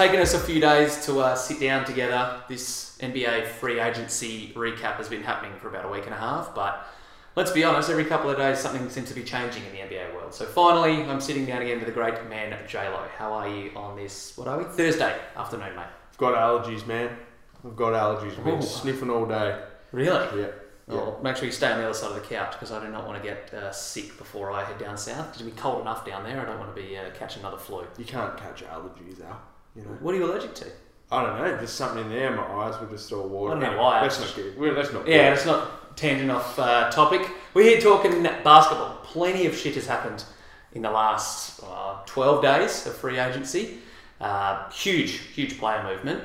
taken us a few days to uh, sit down together. This NBA free agency recap has been happening for about a week and a half, but let's be honest, every couple of days something seems to be changing in the NBA world. So finally, I'm sitting down again with the great man JLo. How are you on this, what are we? Thursday afternoon, mate. I've got allergies, man. I've got allergies. I've been Ooh. sniffing all day. Really? Yeah. Well, make sure you stay on the other side of the couch because I do not want to get uh, sick before I head down south. It's going to be cold enough down there. I don't want to be uh, catching another flu. You can't catch allergies, Al. You know. What are you allergic to? I don't know. There's something in there. My eyes were just all water. I don't know why, Let's not good. Well, let's not. Yeah, it's not tangent off uh, topic. We're here talking basketball. Plenty of shit has happened in the last uh, 12 days of free agency. Uh, huge, huge player movement.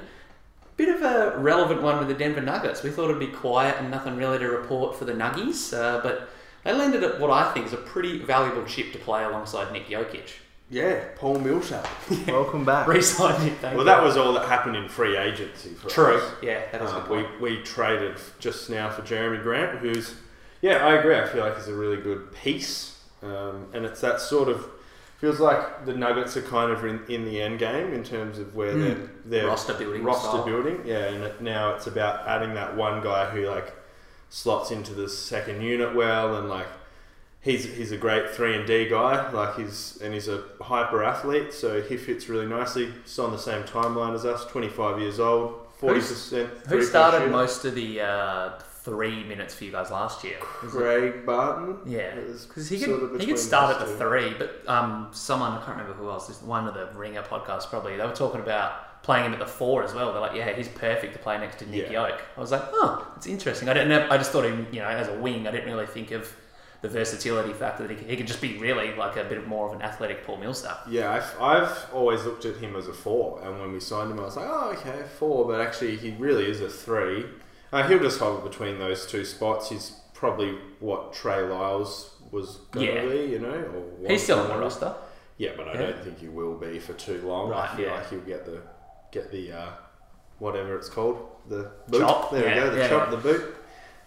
Bit of a relevant one with the Denver Nuggets. We thought it'd be quiet and nothing really to report for the Nuggies, uh, but they landed at what I think is a pretty valuable chip to play alongside Nick Jokic. Yeah, Paul Millsap. Welcome back. Re-signed thank Well, you. that was all that happened in free agency for true. us. Yeah, that is a Um, good we, we traded just now for Jerami Grant, who's, yeah, I agree. I feel like he's a really good piece. Um, and it's that sort of, feels like the Nuggets are kind of in, in the end game in terms of where Mm. they're, they're Roster building roster style. building. Yeah, and it, now it's about adding that one guy who like slots into the second unit well, and like he's he's a great three and D guy. Like he's and he's a hyper athlete, so he fits really nicely. He's on the same timeline as us, twenty five years old, forty percent. Who started most of the uh, three minutes for you guys last year? Was it- Craig Barton. Yeah, because he could he could start at the three, but um, someone I can't remember who else. This one of the Ringer podcasts probably they were talking about playing him at the four as well. They're like, yeah, he's perfect to play next to Nick Yeah. Yoke. I was like, oh, it's interesting. I didn't. Have, I just thought him, you know, as a wing. I didn't really think of the versatility factor that he could, he could just be really like a bit of more of an athletic Paul Millsap. Yeah, I've, I've always looked at him as a four, and when we signed him, I was like, oh, okay, four, but actually, he really is a three. Uh, he'll just hover between those two spots. He's probably what Trey Lyles was going to Yeah. be, you know? Or He's still on the roster. Yeah, but I Yeah. don't think he will be for too long. Right, I feel yeah. like he'll get the get the uh, whatever it's called the boot. Chop, There yeah, we go, the chop, the boot.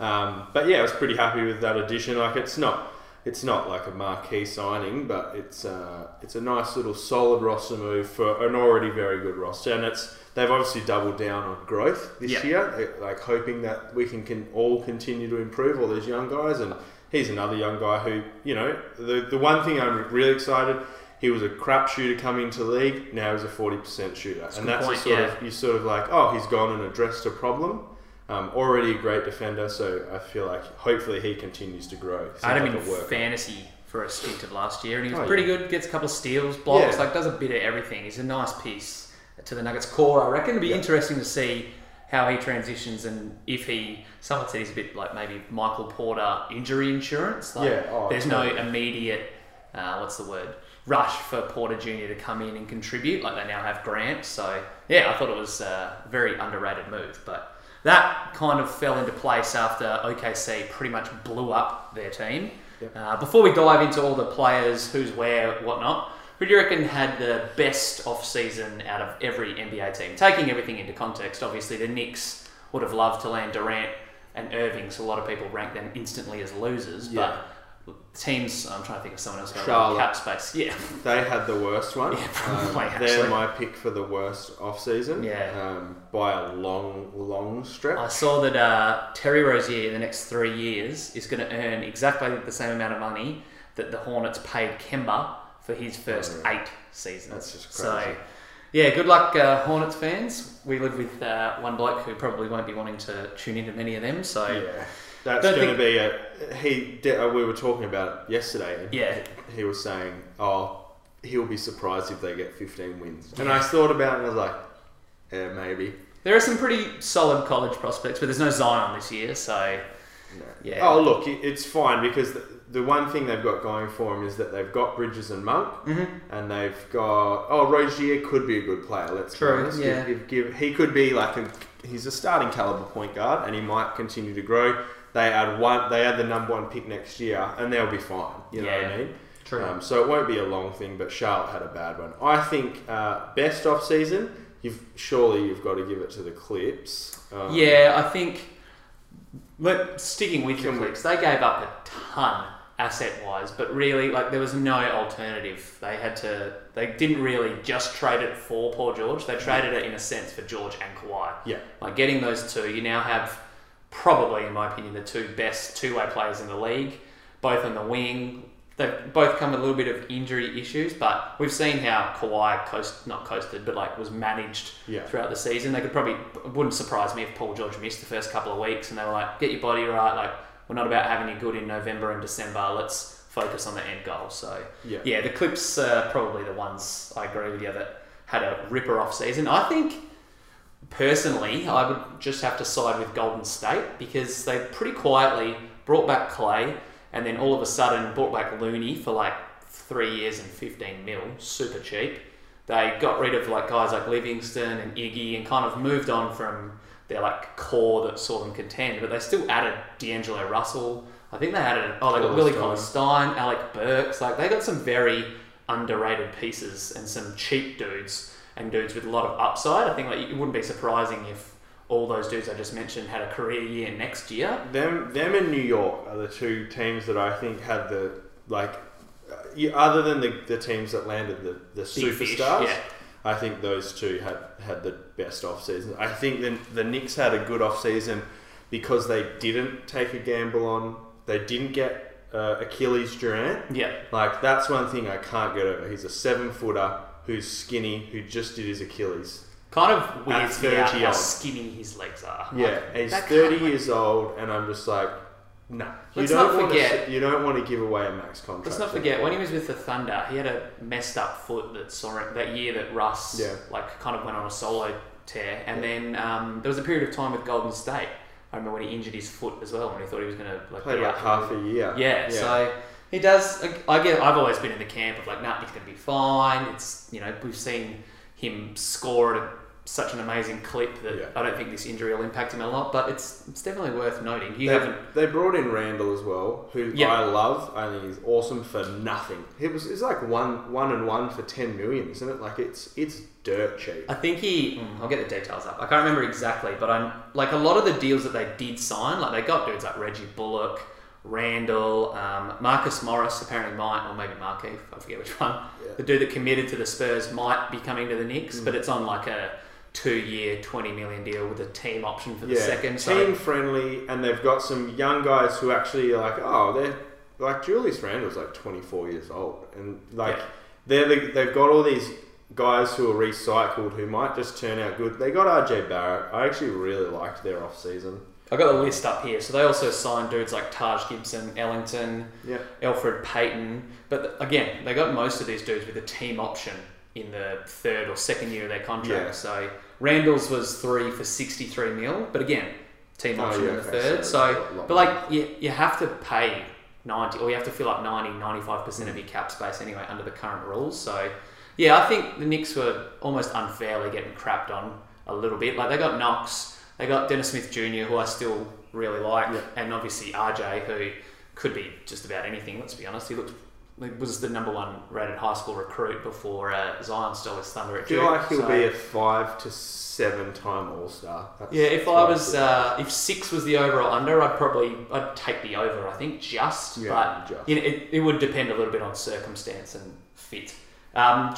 Um, but yeah, I was pretty happy with that addition. Like it's not it's not like a marquee signing, but it's uh, it's a nice little solid roster move for an already very good roster, and it's they've obviously doubled down on growth this Yeah. year, They- like hoping that we can, can all continue to improve all these young guys, and he's another young guy who you know the the one thing I'm really excited. He was a crap shooter coming to the league. Now he's a forty percent shooter, a and that's point, sort yeah. of you sort of like, oh, he's gone and addressed a problem. Um, already a great defender, so I feel like hopefully he continues to grow. I had him Seems in like fantasy for a stint of last year, and he was Oh, pretty yeah. good. Gets a couple of steals, blocks, Yeah. like does a bit of everything. He's a nice piece to the Nuggets core. I reckon it'd be Yeah. interesting to see how he transitions and if he. Someone said he's a bit like maybe Michael Porter injury insurance. Like Yeah, oh, there's no immediate uh, what's the word rush for Porter Jr. to come in and contribute like they now have Grant. So yeah, I thought it was a very underrated move, but. That kind of fell into place after OKC pretty much blew up their team. Yep. Uh, before we dive into all the players, who's where, whatnot, who do you reckon had the best off season out of every NBA team? Taking everything into context, obviously the Knicks would have loved to land Durant and Irving, so a lot of people rank them instantly as losers. Yeah. But teams, I'm trying to think of someone else. who had Charlotte. Cap space, yeah, They had the worst one. Yeah, probably, Um, actually. they're my pick for the worst off season. Yeah. Um, by a long, long stretch. I saw that uh, Terry Rozier in the next three years is going to earn exactly the same amount of money that the Hornets paid Kemba for his first eight seasons. That's just So, yeah, good luck, uh, Hornets fans. We live with uh, one bloke who probably won't be wanting to tune into many of them. So, yeah. That's Don't going to think- be a. He. uh, We were talking about it yesterday. And Yeah. He was saying, "Oh, he'll be surprised if they get 15 wins." And I thought about it and I was like, "Yeah, maybe." there are some pretty solid college prospects, but there's no Zion this year. So, No. Yeah. Oh, look, it's fine because the, the one thing they've got going for them is that they've got Bridges and Monk, and they've got oh Rozier could be a good player. Let's True, be honest. yeah. Give, give, he could be like a he's a starting caliber point guard, and he might continue to grow. They add one. They add the number one pick next year, and they'll be fine. You know what I mean? true. Um, so it won't be a long thing. But Charlotte had a bad one. I think uh, best off season. You've surely you've got to give it to the Clips. Um, yeah, I think. But sticking with the Can we- Clips, they gave up a ton asset wise, but really, like there was no alternative. They had to. They didn't really just trade it for Paul George. They traded it in a sense for George and Kawhi. Yeah. Like getting those two, you now have probably, in my opinion, the two best two-way players in the league, both on the wing. They've both come with a little bit of injury issues, but we've seen how Kawhi coast not coasted, but like was managed Yeah. throughout the season. They could probably wouldn't surprise me if Paul George missed the first couple of weeks, and they were like, "Get your body right. Like we're not about having you good in November and December. Let's focus on the end goal." So Yeah. yeah, the Clips are probably the ones I agree with you that had a ripper off season. I think personally, I would just have to side with Golden State because they pretty quietly brought back Klay and then all of a sudden brought back Looney for like three years and 15 mil, super cheap. They got rid of like guys like Livingston and Iggy and kind of moved on from their like core that saw them contend, but they still added D'Angelo Russell. I think they added oh they got Willie Cauley Stein, Alec Burks. Like they got some very underrated pieces and some cheap dudes and dudes with a lot of upside. I think like it wouldn't be surprising if all those dudes I just mentioned had a career year next year. Them, them and New York are the two teams that I think had the like, uh, other than the, the teams that landed the, the Big fish, superstars. yeah. I think those two had had the best off season. I think the the Knicks had a good off season because they didn't take a gamble on. They didn't get uh, Achilles Durant. Yeah. Like that's one thing I can't get over. He's a seven footer who's skinny who just did his Achilles. Kind of weird out how skinny his legs are. Yeah, Like, and he's that thirty can't- years old, and I'm just like, no. You Let's don't not want forget- To, you don't want to give away a max contract. Let's not forget when he was with the Thunder, he had a messed up foot that saw that year that Russ Yeah. like kind of went on a solo tear, and then um, there was a period of time with Golden State. I remember when he injured his foot as well, when he thought he was going to like Played be like out for half a year. Yeah, so he does. I get. I've always been in the camp of like, nah, he's going to be fine. It's you know we've seen him score at a, such an amazing clip that Yeah. I don't think this injury will impact him a lot. But it's it's definitely worth noting. You they, haven't. they brought in Randle as well, who Yeah. I love. I think he's awesome for nothing. It was it's like one one and one for ten million, isn't it? Like it's it's dirt cheap. I think he. mm, I'll get the details up. I can't remember exactly, but I'm like a lot of the deals that they did sign. Like they got dudes like Reggie Bullock. Randle, um, Marcus Morris apparently might, or maybe Markieff, I forget which one. Yeah. The dude that committed to the Spurs might be coming to the Mm. Knicks, but it's on like a two-year, twenty million deal with a team option for the yeah, second. team So friendly, and they've got some young guys who actually are like, oh, they're like Julius Randle's like twenty four years old, and like Yeah. they're the, they've got all these guys who are recycled who might just turn out good. They got RJ Barrett. I actually really liked their off season. I got the list up here. So they also signed dudes like Taj Gibson, Ellington, Yeah. Elfrid Payton. But again, they got most of these dudes with a team option in the third or second year of their contract. Yeah. So Randle's was three for 63 mil. But again, team Oh, option yeah, in the okay, third. so So, it's a lot- lot but like, you, you have to pay 90 or you have to fill up 90, 95% Mm. of your cap space anyway under the current rules. So, yeah, I think the Knicks were almost unfairly getting crapped on a little bit. Like, they got Knox. They got Dennis Smith Jr., who I still really like, Yeah. and obviously RJ, who could be just about anything. Let's be honest. He looked he was the number one rated high school recruit before uh, Zion stole his thunder at I feel Duke. like he'll so- be a five to seven time All Star. yeah. If I was uh, if six was the over or under, I'd probably I'd take the over. I think just, Yeah, but just. you know, it, it would depend a little bit on circumstance and fit. Um,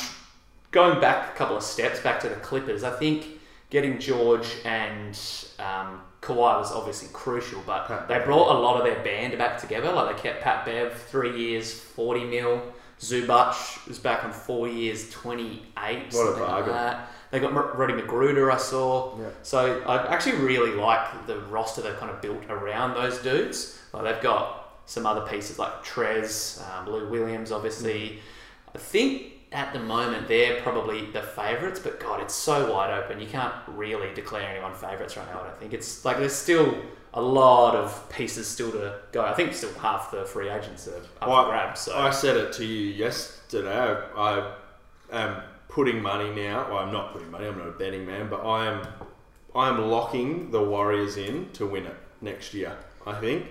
going back a couple of steps back to the Clippers, I think getting George and um, Kawhi was obviously crucial, but Pat they brought a lot of their band back together. Like they kept Pat Bev three years, forty mil. Zubac was back on four years, twenty eight. What a something like bargain. They got Roddy McGruder, I saw. Yeah. So I actually really like the roster they've kind of built around those dudes. Like they've got some other pieces like Trez, um, Lou Williams, obviously. I think at the moment they're probably the favourites, but God, it's so wide open. You can't really declare anyone favourites right now. I don't think it's like there's still a lot of pieces still to go. I think still half the free agents are up Well, for grabs. So I said it to you yesterday. I, I am putting money now. Well, I'm not putting money. I'm not a betting man, but I am. I am locking the Warriors in to win it next year. I think.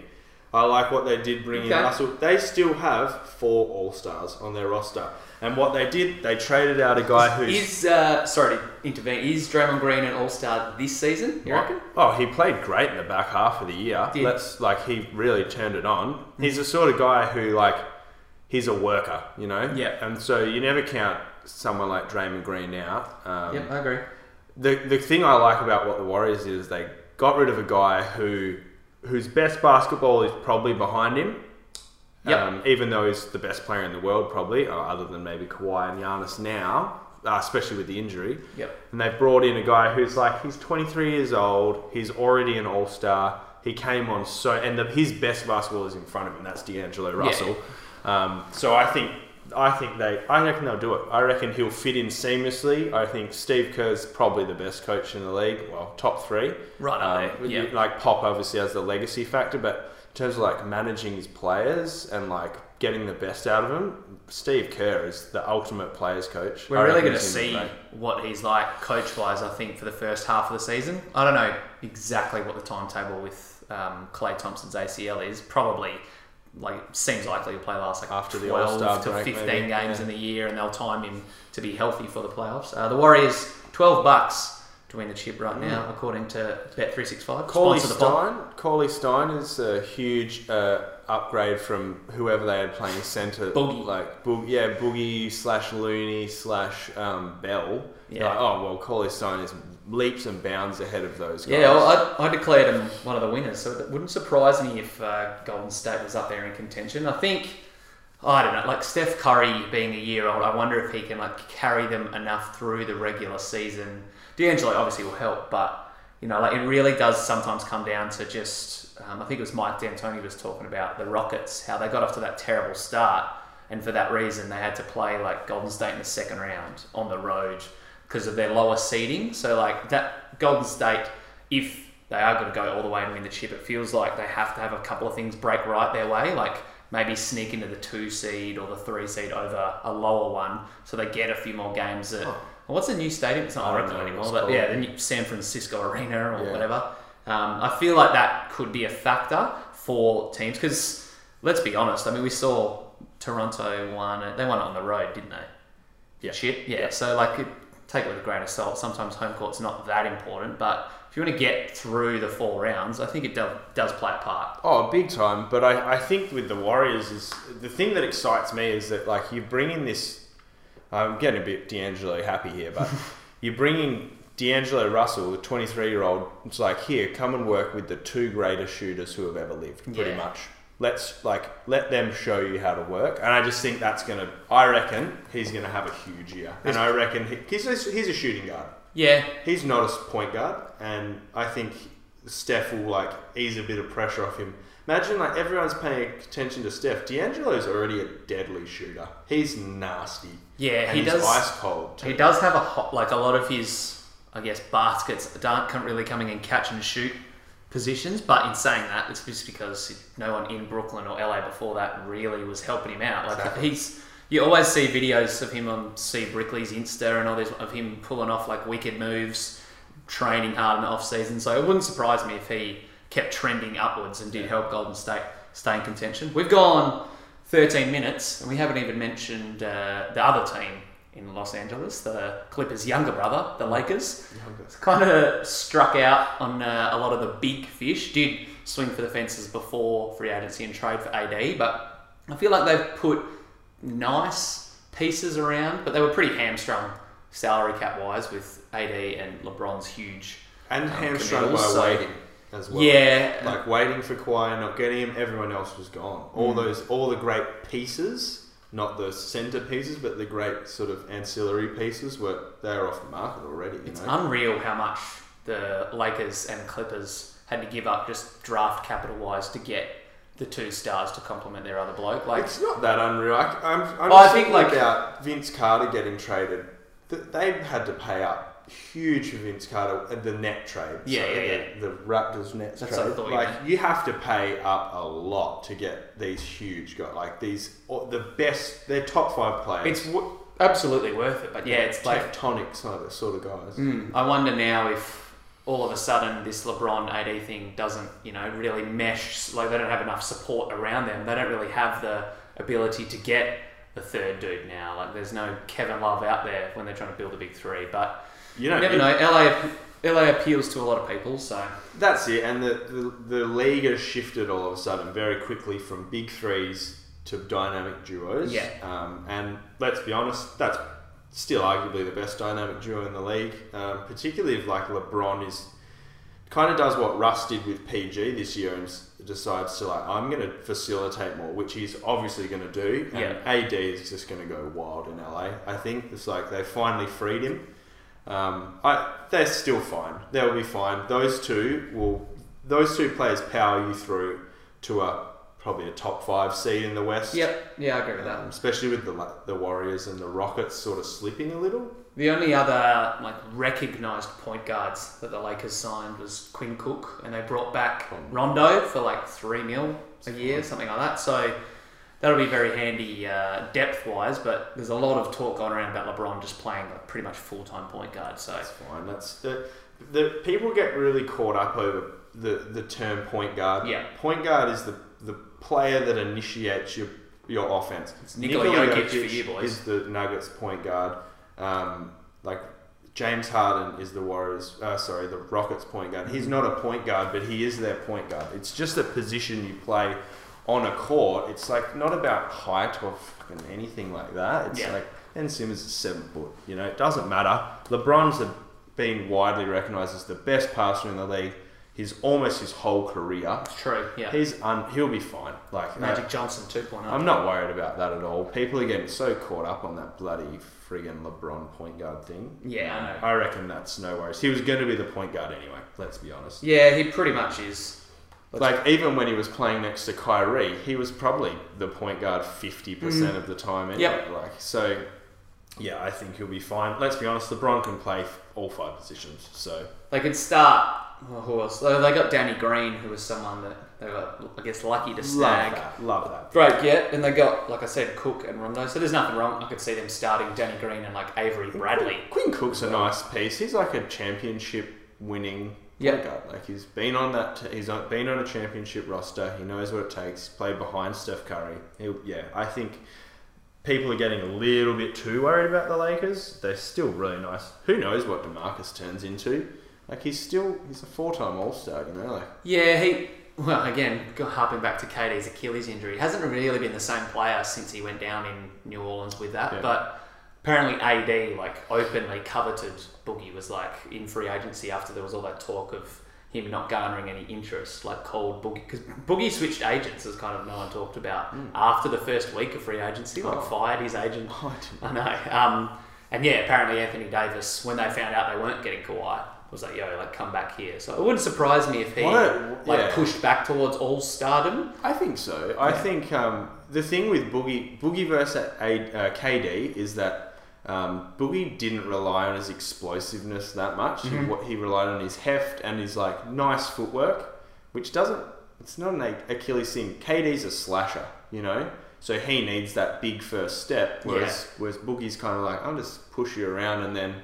I like what they did bring in Russell. They still have four All Stars on their roster, and what they did, they traded out a guy who's uh, sorry to intervene. Is Draymond Green an All Star this season? You reckon? Oh, he played great in the back half of the year. Did. That's like he really turned it on. He's the sort of guy who like he's a worker, you know. Yeah. And so you never count someone like Draymond Green out. Um, yep, I agree. the the thing I like about what the Warriors did is they got rid of a guy who whose best basketball is probably behind him. Yep. Um, even though he's the best player in the world, probably, uh, other than maybe Kawhi and Giannis now, uh, especially with the injury. Yep. And they've brought in a guy who's like, he's 23 years old, he's already an all star. He came on so, and the, his best basketball is in front of him. That's D'Angelo Russell. Um, so I think, I think they, I reckon they'll do it. I reckon he'll fit in seamlessly. I think Steve Kerr's probably the best coach in the league. Well, top three. Right up there, yeah. Like Pop obviously has the legacy factor, but in terms of like managing his players and like getting the best out of them, Steve Kerr is the ultimate players coach. We're I really going to see what he's like coach wise, I think, for the first half of the season. I don't know exactly what the timetable with um, Klay Thompson's ACL is. Probably, like, seems likely to play last like After the 12 All-Star to break, 15 maybe, games yeah. in the year, and they'll time him to be healthy for the playoffs. Uh, the Warriors, 12 bucks to win the chip right now, according to Bet365. Cauley Sponsor the pod. Stein. Cauley Stein is a huge uh, upgrade from whoever they had playing centre. Boogie. Like, Bo- yeah, Boogie slash Looney slash um, Bell. Yeah. Like, oh, well, Cauley Stein is leaps and bounds ahead of those guys. Yeah, well, I, I declared him one of the winners, so it wouldn't surprise me if uh, Golden State was up there in contention. I think, I don't know, like Steph Curry being a year old, I wonder if he can like carry them enough through the regular season. D'Angelo obviously will help, but you know, like it really does sometimes come down to just. Um, I think it was Mike D'Antoni was talking about the Rockets, how they got off to that terrible start, and for that reason they had to play like Golden State in the second round on the road because of their lower seeding. So like that Golden State, if they are going to go all the way and win the chip, it feels like they have to have a couple of things break right their way, like maybe sneak into the two seed or the three seed over a lower one, so they get a few more games. At, well, what's the new stadium? It's not Oracle anymore, but yeah, the new San Francisco Arena or Yeah. whatever. Um, I feel like that could be a factor for teams because let's be honest. I mean, we saw Toronto won. They won on the road, didn't they? Yeah. Shit. Yeah. So like, it, take it with a grain of salt. Sometimes home court's not that important, but if you want to get through the four rounds, I think it does does play a part. Oh, big time. But I, I think with the Warriors is the thing that excites me is that like you bring in this. I'm getting a bit D'Angelo happy here, but you bring in D'Angelo Russell, the 23 year old. It's like here, come and work with the two greatest shooters who have ever lived, pretty Yeah. much. Let's like let them show you how to work, and I just think that's gonna. I reckon he's gonna have a huge year, and I reckon he, he's a, he's a shooting guard. Yeah. He's not a point guard, and I think Steph will like ease a bit of pressure off him. Imagine like everyone's paying attention to Steph. D'Angelo's already a deadly shooter. He's nasty. Yeah, he he's does. ice cold. too. He does have a hot, like a lot of his, I guess, baskets aren't really coming in catch and shoot positions. But in saying that, it's just because no one in Brooklyn or LA before that really was helping him out. Like Exactly. he's, you always see videos of him on C Brickley's Insta and all this of him pulling off like wicked moves, training hard in the off season. So it wouldn't surprise me if he kept trending upwards and did help Golden State stay in contention. We've gone 13 minutes and we haven't even mentioned uh, the other team in Los Angeles, the Clippers' younger brother, the Lakers. Kind of struck out on uh, a lot of the big fish. Did swing for the fences before free agency and trade for AD, but I feel like they've put nice pieces around, but they were pretty hamstrung salary cap wise with AD and LeBron's huge. and um, hamstrung by so- waiting as well. Yeah, like waiting for Kawhi, not getting him. Everyone else was gone. All Mm. those, all the great pieces, not the center pieces, but the great sort of ancillary pieces were they are off the market already. You It's know, unreal how much the Lakers and Clippers had to give up just draft capital wise to get the two stars to complement their other bloke. Like, it's not that unreal. I, I'm, I'm Oh, I think, like- about Vince Carter getting traded. Th- They had to pay up huge for Vince Carter at the net trade. Yeah, so yeah, the, The Raptors net That's what I trade. thought you like you have to pay up a lot to get these huge guys. Like these, the best. They're top five players. it's w- absolutely worth it. But yeah, it's like tectonic sort of, sort of guys. Mm, I wonder now if all of a sudden this LeBron AD thing doesn't, you know, really mesh. Like they don't have enough support around them. They don't really have the ability to get the third dude now. Like there's no Kevin Love out there when they're trying to build a big three. But You you know, never it- know. LA LA appeals to a lot of people, so That's it, and the, the, the league has shifted all of a sudden very quickly from big threes to dynamic duos. Yeah. Um, and let's be honest, that's still arguably the best dynamic duo in the league, um, particularly if like LeBron is kind of does what Russ did with PG this year and decides to like I'm going to facilitate more, which he's obviously going to do. And AD is just going to go wild in LA. I think it's like they finally freed him. Um, I, they're still fine. They'll be fine. Those two will. Those two players power you through to a probably a top five seed in the West. yep, yeah, I agree with that. Um, especially with the the Warriors and the Rockets sort of slipping a little. The only other like recognised point guards that the Lakers signed was Quinn Cook, and they brought back Rondo for like three mil a year, something like that. So that'll be very handy uh, depth wise. But there's a lot of talk going around about LeBron just playing like pretty much full time point guard. So That's fine. That's the, the people get really caught up over the, the term point guard. Yeah. Point guard is the, the player that initiates your your offense. It's Nikola Jokic for you boys. is the Nuggets point guard. Um, like James Harden is the Warriors. Uh, sorry, the Rockets point guard. He's not a point guard, but he is their point guard. It's just a position you play on a court. It's like not about height or fucking anything like that. It's Yeah. like Ben Simmons is seven foot. You know, it doesn't matter. LeBron's a, been widely recognised as the best passer in the league. He's almost his whole career. it's true. Yeah, He's un, he'll be fine. Like uh, Magic Johnson oh. 2.0. I'm not worried about that at all. People are getting so caught up on that bloody friggin' LeBron point guard thing. Yeah, I know. I reckon that's no worries. He was going to be the point guard anyway. Let's be honest. Yeah, he pretty much is. Like even when he was playing next to Kyrie, he was probably the point guard fifty percent mm. of the time. Anyway. Yep. Like so, yeah, I think he'll be fine. Let's be honest. LeBron can play all five positions. So They could start. Oh, who else? They they got Danny Green, who was someone that they were, I guess, lucky to love snag. that. Love that. Great get, and they got, like I said, Cook and Rondo. So there's nothing wrong. I could see them starting Danny Green and like Avery Bradley. Quinn Cook's a nice piece. He's like a championship winning Point guard. Uh, like he's been on that. T- he's on- been on a championship roster. He knows what it takes. Played behind Steph Curry. He'll, yeah, I think people are getting a little bit too worried about the Lakers. They're still really nice. Who knows what Demarcus turns into? Like he's still he's a four time All Star. You know, like Yeah, he. Well, again, harping back to KD's Achilles injury, hasn't really been the same player since he went down in New Orleans with that. Yeah. But apparently, AD like openly coveted Boogie was like in free agency after there was all that talk of him not garnering any interest, like called Boogie because Boogie switched agents, as kind of no one talked about after the first week of free agency, like Oh. fired his agent. I didn't- I know. Um, and yeah, apparently Anthony Davis, when they found out they weren't getting Kawhi, was like, "Yo, like come back here." So it wouldn't surprise me if he a- like yeah. pushed back towards all stardom. I think so. I Yeah. think um, the thing with Boogie Boogie versus A, uh, KD is that um, Boogie didn't rely on his explosiveness that much. He, what he relied on his heft and his like nice footwork, which doesn't. It's not an Achilles thing. KD's a slasher, you know. So he needs that big first step, whereas whereas Boogie's kind of like I'll just push you around and then.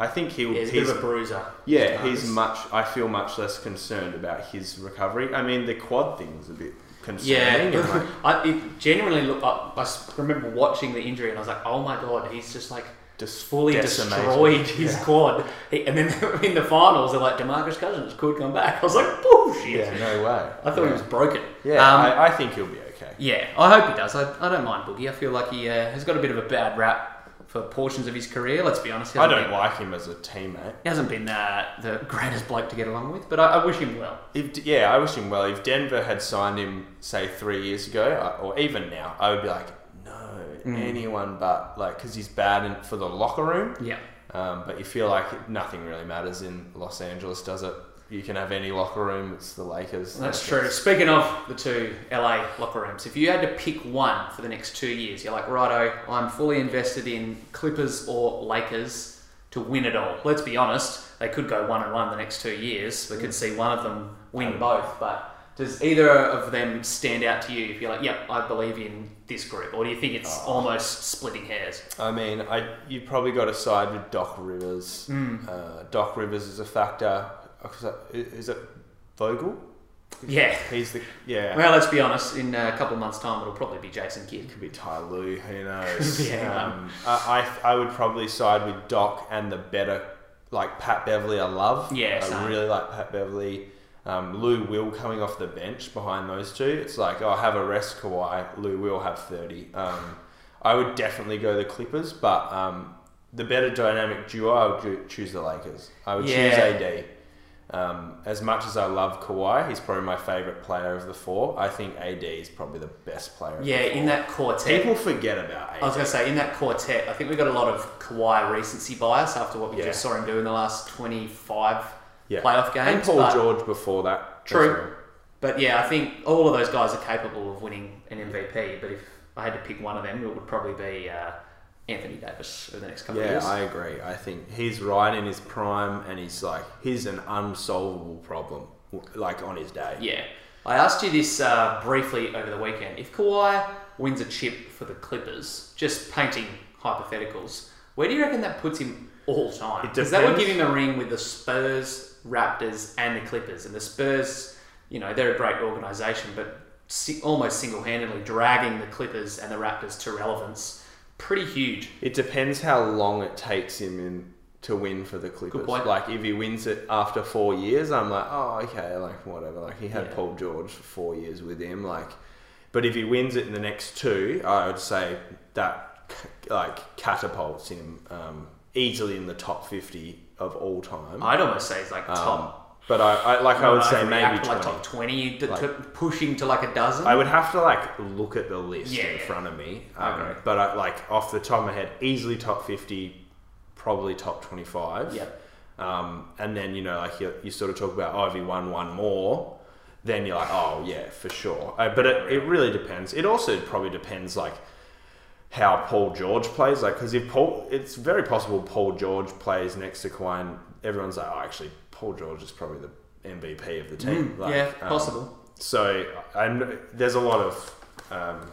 I think he'll. Yeah, he's a he's a bruiser. yeah, he's much. I feel much less concerned about his recovery. I mean, the quad thing's a bit Yeah, concerning. like, I, it genuinely looked. I, I remember watching the injury and I was like, "Oh my god, he's just like just fully decimated. destroyed his Yeah. quad." He, and then in the finals, they're like, "Demarcus Cousins could come back." I was like, "Bullshit!" Yeah, no way. I thought yeah. he was broken. Yeah, Um, I, I think he'll be okay. Yeah, I hope he does. I, I don't mind Boogie. I feel like he uh, has got a bit of a bad rap for portions of his career. Let's be honest. I don't been, like him as a teammate. He hasn't been uh, the greatest bloke to get along with, but I, I wish him well. If yeah, I wish him well. If Denver had signed him, say three years ago, or even now, I would be like, no, Mm. anyone but like because he's bad in, for the locker room. Yeah. Um, but you feel like nothing really matters in Los Angeles, does it? You can have any locker room. It's the Lakers. That's true. it's- Speaking of the two LA locker rooms, if you had to pick one for the next two years, you're like, righto, I'm fully invested in Clippers or Lakers to win it all. Let's be honest, they could go one and one the next two years. We could see one of them win both, but does either of them stand out to you if you're like, yep, I believe in this group? Or do you think it's Oh. almost splitting hairs? I mean, I you probably got to side with Doc Rivers. Mm. Uh, Doc Rivers is a factor. I- is it Vogel? Yeah. He's the yeah. Well, let's be honest. In a couple of months' time, it'll probably be Jason Kidd. Could be Ty Lue, who knows? Yeah. um, I, I I would probably side with Doc and the better, like Pat Beverley. I love. Yeah, I same. really like Pat Beverley. Um, Lou Will coming off the bench behind those two. It's like oh, have a rest, Kawhi. Lou will have thirty. Um, I would definitely go the Clippers, but um, the better dynamic duo, I would choose the Lakers. I would Yeah. choose AD. Um, as much as I love Kawhi, he's probably my favorite player of the four. I think AD is probably the best player. Of Yeah, in that quartet. People forget about AD. I was going to say, in that quartet, I think we got a lot of Kawhi recency bias after what we Yeah. just saw him do in the last 25 yeah. playoff games. and Paul George before that. True. well. But yeah, I think all of those guys are capable of winning an MVP. But if I had to pick one of them, it would probably be uh, Anthony Davis over the next couple of years. Yeah. I agree. I think he's right in his prime, and he's like he's an unsolvable problem, like on his day. Yeah. I asked you this uh, briefly over the weekend. If Kawhi wins a chip for the Clippers, just painting hypotheticals, where do you reckon that puts him all time? Because that would give him a ring with the Spurs, Raptors, and the Clippers. And the Spurs, you know, they're a great organisation, but si- almost single handedly dragging the Clippers and the Raptors to relevance. Pretty huge. It depends how long it takes him in to win for the Clippers. point. Like if he wins it after four years, I'm like, oh okay, like whatever. Like he had Yeah. Paul George for four years with him. Like, but if he wins it in the next two, I would say that like catapults him um, easily in the top fifty of all time. I'd almost say it's like Um, top. But I, I like I would say maybe like twenty. top 20, to, Like- to pushing to like a dozen. I would have to like look at the list Yeah, in front of me. Um, agree. but I, like off the top of my head, easily top fifty, probably top twenty five. Yep. Um, and then you know like you, you sort of talk about oh if won one more, then you're like oh yeah for sure. Uh, but it, it really depends. It also probably depends like how Paul George plays. Like because if Paul, it's very possible Paul George plays next to Kawhi, and everyone's like oh actually Paul George is probably the MVP of the team. Mm, Like, yeah, um, possible. so I kn- there's a lot of um,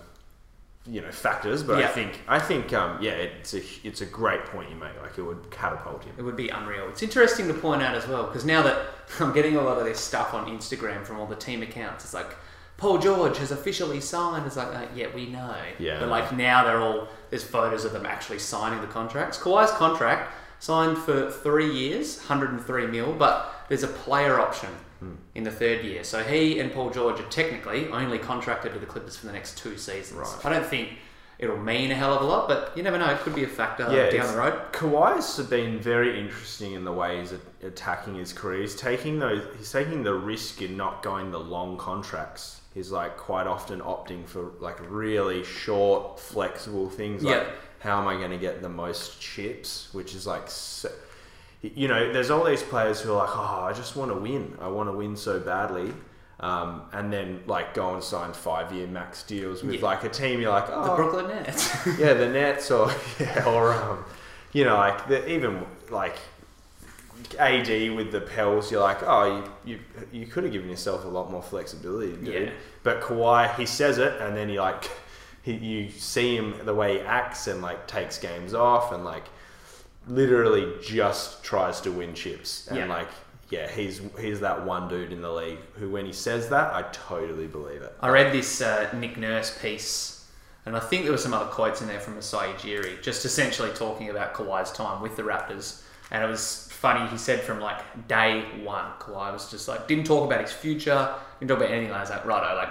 you know factors, but I think I think um, yeah, it's a it's a great point you make. Like it would catapult him. It would be unreal. It's interesting to point out as well because now that I'm getting a lot of this stuff on Instagram from all the team accounts, it's like Paul George has officially signed. It's like, uh, yeah, we know. Yeah. But like now they're all there's photos of them actually signing the contracts. Kawhi's contract signed for three years, 103 mil, but there's a player option Hmm. in the third year. So he and Paul George are technically only contracted to the Clippers for the next two seasons. Right. I don't think it'll mean a hell of a lot, but you never know. It could be a factor Yeah, down the road. Kawhi's been very interesting in the way he's attacking his career. He's taking those. He's taking the risk in not going the long contracts. He's like quite often opting for like really short, flexible things. Like Yeah. How am I going to get the most chips? Which is like, so, you know, there's all these players who are like, oh, I just want to win. I want to win so badly. Um, and then like go and sign five year max deals with Yeah. like a team. You're like, oh, The Brooklyn Nets. yeah, the Nets or yeah, or um, you know, like the, even like AD with the Pels, you're like, oh, you, you you could have given yourself a lot more flexibility, dude. Yeah. But Kawhi, he says it, and then he like, he, you see him the way he acts and like takes games off and like literally just tries to win chips and Yeah. like. Yeah, he's he's that one dude in the league who, when he says that, I totally believe it. I read this uh, Nick Nurse piece, and I think there were some other quotes in there from Masai Ujiri, just essentially talking about Kawhi's time with the Raptors. And it was funny, he said from like day one, Kawhi was just like, didn't talk about his future, didn't talk about anything like that. I was like, righto, like,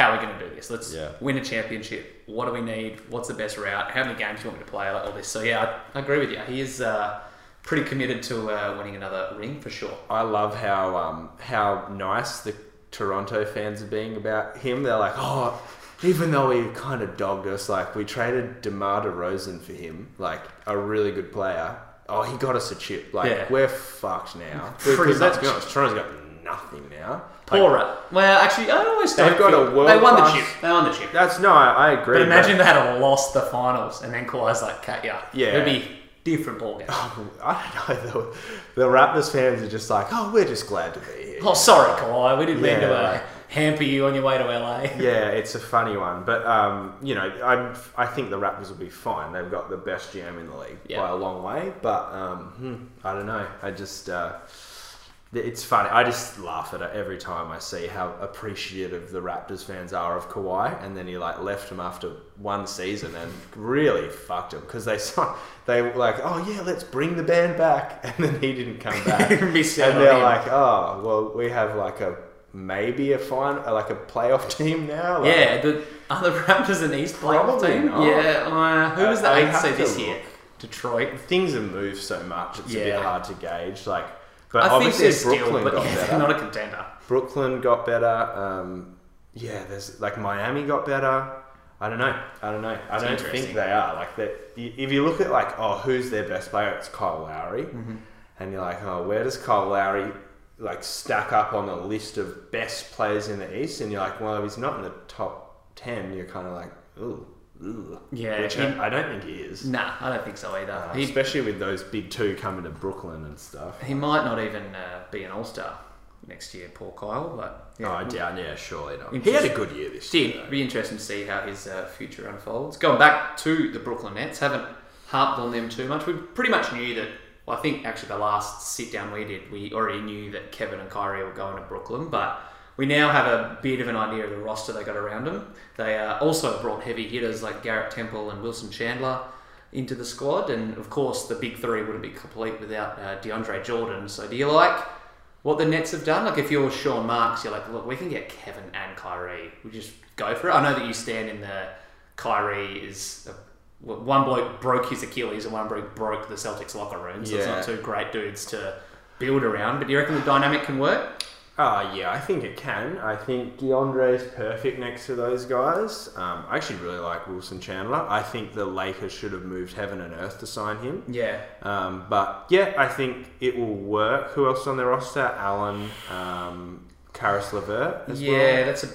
how are we going to do this? Let's Yeah. win a championship. What do we need? What's the best route? How many games do you want me to play? Like, all this. So, yeah, I, I agree with you. He is uh, pretty committed to uh, winning another ring for sure. I love how um, how nice the Toronto fans are being about him. They're like, oh, even though he kind of dogged us, like we traded DeMar DeRozan for him, like a really good player. Oh, he got us a chip. Like Yeah. we're fucked now. Pretty Because let's be much. honest, Toronto's got nothing now. Poor Rat. Well, actually, I always They've don't got feel- a world They won the class- chip. They won the chip. That's no, I, I agree. But imagine they had lost the finals and then Kawhi's like, cat ya. Yeah. It'd be different ball ballgame. I don't know. The, the Raptors fans are just like, oh, we're just glad to be here. oh, sorry, Kawhi. We didn't mean to Yeah, uh, hamper you on your way to LA. yeah, it's a funny one, but um, you know, I I think the Raptors will be fine. They've got the best GM in the league Yeah. by a long way, but um, hmm, I don't know. I just uh, it's funny. I just laugh at it every time I see how appreciative the Raptors fans are of Kawhi, and then he like left him after one season and really fucked him because they saw they were like, oh yeah, let's bring the band back, and then he didn't come back, and they're him. like, oh well, we have like a maybe a fine like a playoff team now. Like, yeah, the are the Raptors an East playoff Probably team? not. Yeah, uh, who was the I- I eighth seed this year? look. Detroit. things have moved so much; it's a bit hard to gauge. Like, but I think obviously they're still, Brooklyn but got yeah, they're not a contender. Brooklyn got better. Um, yeah, there's like Miami got better. I don't know. I don't know. I don't think they are like that. If you look at like, oh, who's their best player? It's Kyle Lowry, Mm-hmm. and you're like, oh, where does Kyle Lowry like stack up on the list of best players in the East? And you're like, well, if he's not in the top ten, you're kind of like, ooh, ooh. Yeah, which I, I don't think he is. Nah, I don't think so either. Uh, he, especially with those big two coming to Brooklyn and stuff. he might not even uh, be an All Star next year, poor Kyle. But Oh, I doubt. Yeah, surely not. He had a good year this year. Did be interesting to see how his uh, future unfolds. Going back to the Brooklyn Nets, haven't harped on them too much. We pretty much knew that. Well, I think actually the last sit down we did, we already knew that Kevin and Kyrie were going to Brooklyn, but we now have a bit of an idea of the roster they got around them. They uh, also brought heavy hitters like Garrett Temple and Wilson Chandler into the squad, and of course the big three wouldn't be complete without uh, DeAndre Jordan. So, do you like what the Nets have done. Like if you're Sean Marks, you're like, look, we can get Kevin and Kyrie. We just go for it. I know that you stand in the Kyrie is a, one bloke broke his Achilles and one bloke broke the Celtics locker room. So it's not two great dudes to build around. But do you reckon the dynamic can work? Uh, yeah, I think it can. I think DeAndre is perfect next to those guys. Um, I actually really like Wilson Chandler. I think the Lakers should have moved heaven and earth to sign him. Yeah. Um, but yeah, I think it will work. Who else on their roster? Allen, um, Caris LeVert as yeah, well. that's a,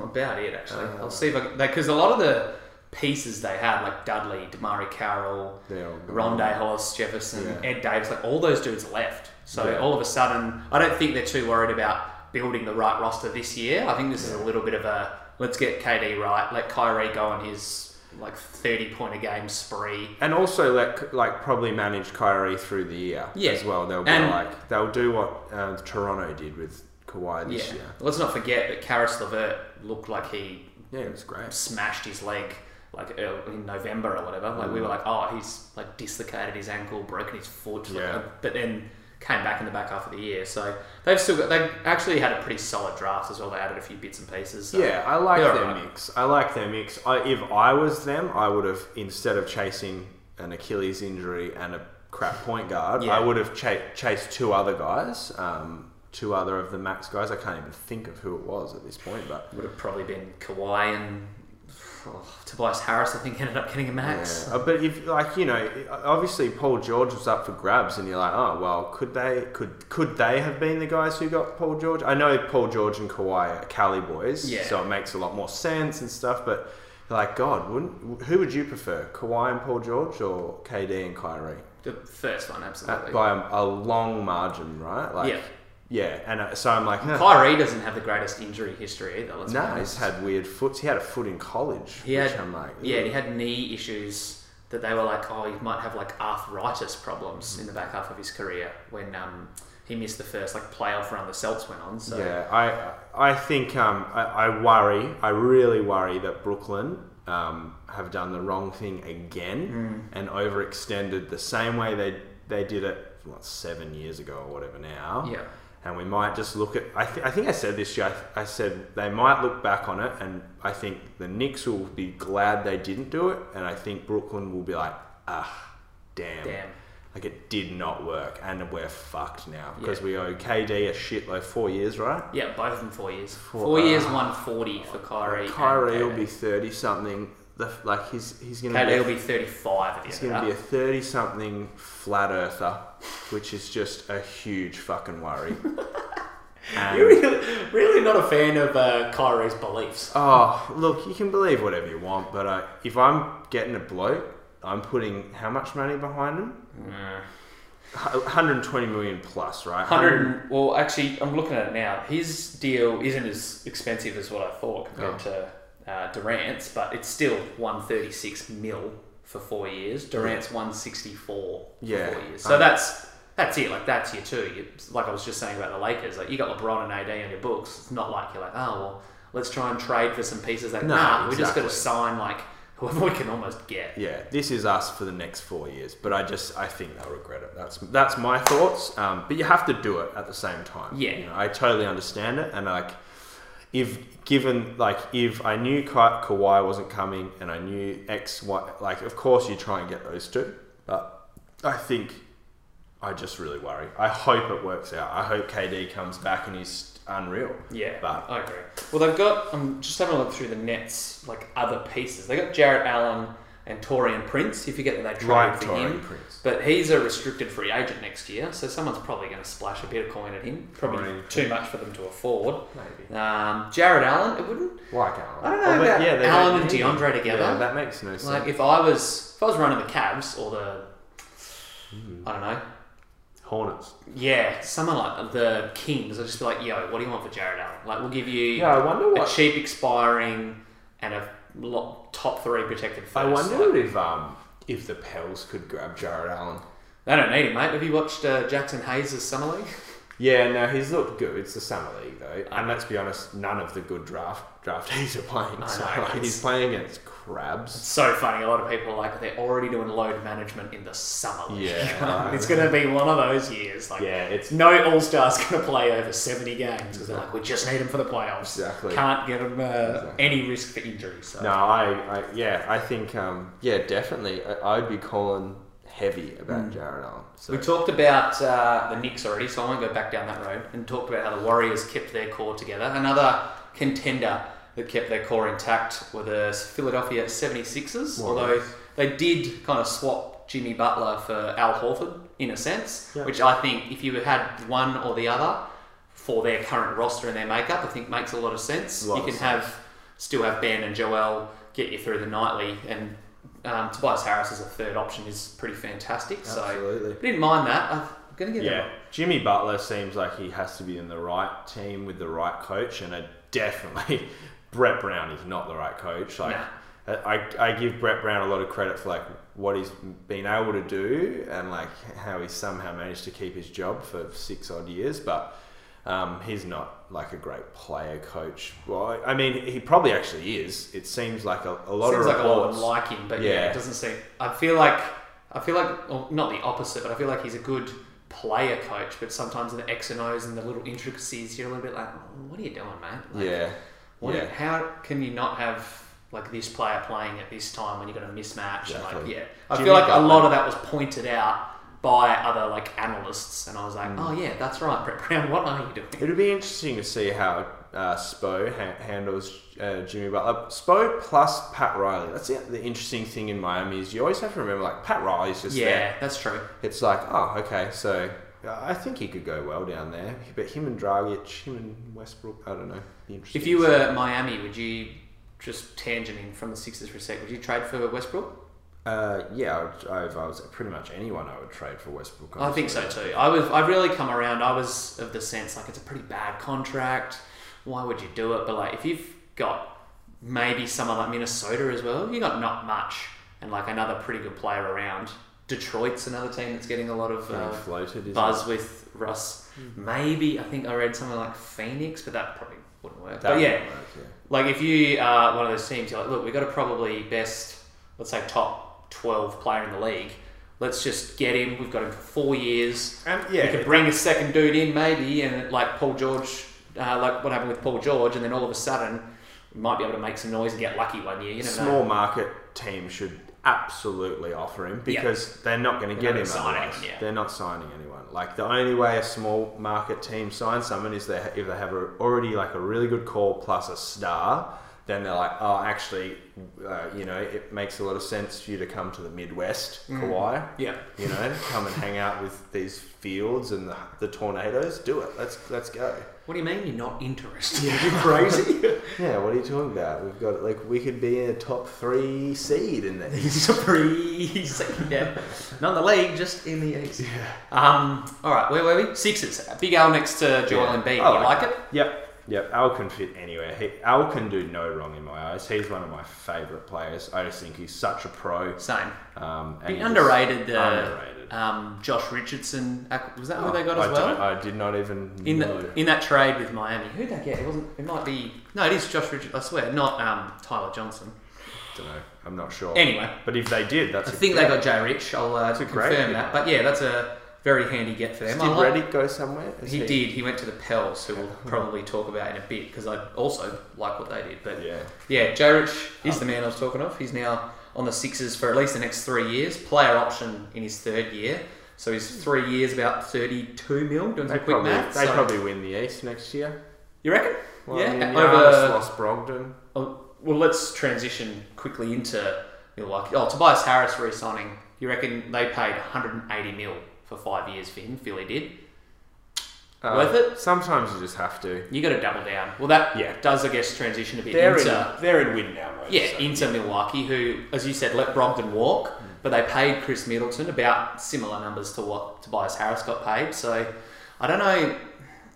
about it actually. Uh, I'll see if I because a lot of the pieces they had, like Dudley, DeMarre Carroll. Rondae Hollis, Jefferson, Yeah. Ed Davis, like all those dudes left. So Yeah. all of a sudden, I don't think they're too worried about building the right roster this year. I think this is a little bit of a let's get KD right, let Kyrie go on his like thirty point a game spree. And also, let like probably manage Kyrie through the year Yeah. as well. They'll be And- like they'll do what uh, Toronto did with Kawhi this yeah. year. Let's not forget that Caris LeVert looked like he Yeah, it was great. smashed his leg like in November or whatever. Like we were like, oh, he's like dislocated his ankle, broken his foot. like, Yeah. but then came back in the back half of the year. So they've still got. They actually had a pretty solid draft as well. They added a few bits and pieces. So Yeah, I like their alright. mix. I like their mix. I, if I was them, I would have instead of chasing an Achilles injury and a crap point guard, Yeah. I would have cha- chased two other guys, um, two other of the max guys. I can't even think of who it was at this point, but would have probably been Kawhi and oh, Tobias Harris. I think ended up getting a max. Yeah. Uh, But if like you know, obviously Paul George was up for grabs, and you're like, oh well, could they could could they have been the guys who got Paul George? I know Paul George and Kawhi are Cali boys, Yeah. so it makes a lot more sense and stuff. But like, God, wouldn't who would you prefer, Kawhi and Paul George, or KD and Kyrie? The first one, absolutely. by a, a long margin, right? Like, Yeah. Yeah. And uh, so I'm like, huh. Kyrie doesn't have the greatest injury history either. Let's no, he's had weird foot. He had a foot in college. He which had- I'm like, Yeah, he had knee issues that they were like, oh, he might have like arthritis problems in the back half of his career when um, he missed the first like playoff run the Celts went on. So Yeah, I I think um, I, I worry, I really worry that Brooklyn um, have done the wrong thing again Mm. and overextended the same way they they did it what seven years ago or whatever now. yeah, And we might just look at. I, th- I think I said this year. I, I said they might look back on it, and I think the Knicks will be glad they didn't do it, and I think Brooklyn will be like, ah, damn, damn. like it did not work, and we're fucked now because Yeah. we owe KD a shitload four years, right? Yeah, both of them four years. Four- Four, years, uh, one forty for Kyrie. Kyrie will be thirty something. The like he's he's gonna KD be, will be thirty five at he's end gonna be a thirty something flat earther, which is just a huge fucking worry. And- You're really, really not a fan of uh, Kyrie's beliefs. Oh, look, you can believe whatever you want, but uh, if I'm getting a bloke, I'm putting how much money behind him? Mm. 120 million plus, right? Hundred. Well, actually, I'm looking at it now. His deal isn't as expensive as what I thought compared Oh. to uh, Durant's, but it's still 136 mil for four years. Durant's 164 Yeah. for four years. So Um, that's that's it. Like that's your two. You, like I was just saying about the Lakers. Like you got LeBron and AD on your books. It's not like you're like, oh well, let's try and trade for some pieces. Like, No, nah, we just got to sign like whoever we can almost get. Yeah, this is us for the next four years, but I just I think they'll regret it. That's that's my thoughts. Um, but you have to do it at the same time. Yeah. you know, I totally understand it, and like if given like if I knew Ka- Kawhi wasn't coming and I knew X Y, like of course you try and get those two, but I think I just really worry. I hope it works out. I hope KD comes back and he's unreal. Yeah, But- I agree. Well, they've got. I'm just having a look through the Nets, like other pieces. They got Jarrett Allen and Taurean Prince. If you forget that they traded Like for Taurean him, Prince. but he's a restricted free agent next year, so someone's probably going to splash a bit of coin at him. Probably Taurean too much for them to afford. Maybe Um, Jarrett Allen, it wouldn't. like Allen. I don't know but about they Allen and need him. DeAndre together. Yeah, that makes no sense. Like if I was, if I was running the Cavs or the, I don't know, Hornets. yeah, someone like the Kings, I'd just be like, yo, what do you want for Jarrett Allen? Like, we'll give you Yeah, I wonder a what. cheap expiring and a top three protected first. I wonder Like, if um if the Pels could grab Jarrett Allen. they don't need him, mate. Have you watched uh, Jaxson Hayes' summer league? Yeah, no, he's looked good. It's the summer league though, and let's be honest, none of the good draft draftees are playing. I So know, like, he's playing against crabs. It's So funny. A lot of people are like they're already doing load management in the summer league. Yeah. it's going to be one of those years. Like, Yeah, it's no All Stars going to play over seventy games because they're like, we just need them for the playoffs. exactly. Can't get them uh, Exactly. any risk for injury. So. No, I, I yeah, I think um yeah, definitely. I, I'd be calling heavy about Jarrett Allen. So We talked about uh, the Knicks already, so I won't go back down that road. And talked about how the Warriors kept their core together. Another contender that kept their core intact were the Philadelphia 76ers, although they did kind of swap Jimmy Butler for Al Horford in a sense, Yeah. which I think if you had one or the other for their current roster and their makeup, I think makes a lot of sense. Lot you can sense. have still have Ben and Joel get you through the nightly, and um, Tobias Harris as a third option is pretty fantastic. So. I didn't mind that. I'm going to get Yeah, Jimmy Butler seems like he has to be in the right team with the right coach, and it definitely Brett Brown is not the right coach. Like, I, I give Brett Brown a lot of credit for like what he's been able to do and like how he somehow managed to keep his job for six odd years, but um, he's not like a great player coach. Well, I mean, he probably actually is. It seems like a, a lot Seems of like a lot of like him, but yeah. Yeah. it doesn't seem. I feel like I feel like well, not the opposite, but I feel like he's a good player coach. But sometimes the X and O's and the little intricacies, you're a little bit like, "Oh, what are you doing, mate? Like, yeah, what- yeah. How can you not have like this player playing at this time when you've got a mismatch? And like, Exactly. yeah, I Jimmy feel like a lot of that was pointed out by other like analysts, and I was like, Mm. oh yeah, that's right, Brett Brown. What are you doing? It'll be interesting to see how uh, Spo ha- handles uh, Jimmy Butler. Spo plus Pat Riley. That's the, the interesting thing in Miami is you always have to remember like Pat Riley's just yeah, there. that's true. It's like oh okay so I think he could go well down there. But him and Dragic, him and Westbrook, I don't know. Interesting If you were Miami, would you just tangenting from the Sixers for a sec? Would you trade for Westbrook? uh, yeah, I would, if I was pretty much anyone, I would trade for Westbrook. I think so too. I was. I've really come around. I was of the sense like it's a pretty bad contract. Why would you do it? But like if you've got maybe someone like Minnesota as well, you got not much and like another pretty good player around. Detroit's another team that's getting a lot of uh, floated. buzz it? with Russ. Maybe I think I read something like Phoenix, but that probably wouldn't work. That but yeah, work, yeah. like if you are one of those teams, you're like, look, we've got a probably best, let's say top twelve player in the league. Let's just get him. We've got him for four years. And You yeah, could bring a second dude in maybe, and like Paul George, uh, like what happened with Paul George, and then all of a sudden we might be able to make some noise and get lucky one year. You never small know. market team should absolutely offer him because they're not going to get him otherwise. yeah. They're not signing anyone. Like the only way a small market team signs someone is they if they have a, already like a really good call plus a star. Then they're like, oh, actually, uh, you know, it makes a lot of sense for you to come to the Midwest, Mm. Kawhi. Yeah. You know, come and hang out with these fields and the, the tornadoes. Do it. Let's let's go. What do you mean you're not interested? You're crazy? Yeah, what are you talking about? We've got like we could be a top three seed in there. He's a pretty yeah. Not in the league, just in the East. Um, all right, where were we? Sixers. Big Al next to Joel Yeah. Embiid. I you like it? Yep. Yep, Al can fit anywhere. He, Al can do no wrong in my eyes. He's one of my favourite players. I just think he's such a pro. Same. Um, and underrated, uh, underrated. Um, Josh Richardson. Was that who Oh, they got I as well? I did not even In know. the, in that trade with Miami, who'd they get? It wasn't. It might be. No, it is Josh Richardson. I swear, not um, Tyler Johnson. don't know. I'm not sure. Anyway, but if they did, that's I a think they got Jay Rich. I'll uh, great confirm that. But yeah, that's a very handy get for them. Did like- Redick go somewhere? Is he did. He went to the Pels, who we'll probably talk about in a bit because I also like what they did. But Yeah. yeah, Jay Rich is oh. the man I was talking of. He's now on the Sixers for at least the next three years. Player option in his third year. So he's three years, about 32 mil, doing They some quick probably, maths. they so- probably win the East next year. You reckon? Well, yeah. I mean, over, lost Brogdon. Oh, well, let's transition quickly into like Oh, Tobias Harris re-signing. You reckon they paid 180 mil for five years for him? Philly did. Uh, Worth it? Sometimes you just have to. You got to double down. Well, that Yeah. does, I guess, transition a bit They're into in, they're in win now mode. yeah so- into Milwaukee, who, as you said, let Brogdon walk, but they paid Khris Middleton about similar numbers to what Tobias Harris got paid. So I don't know.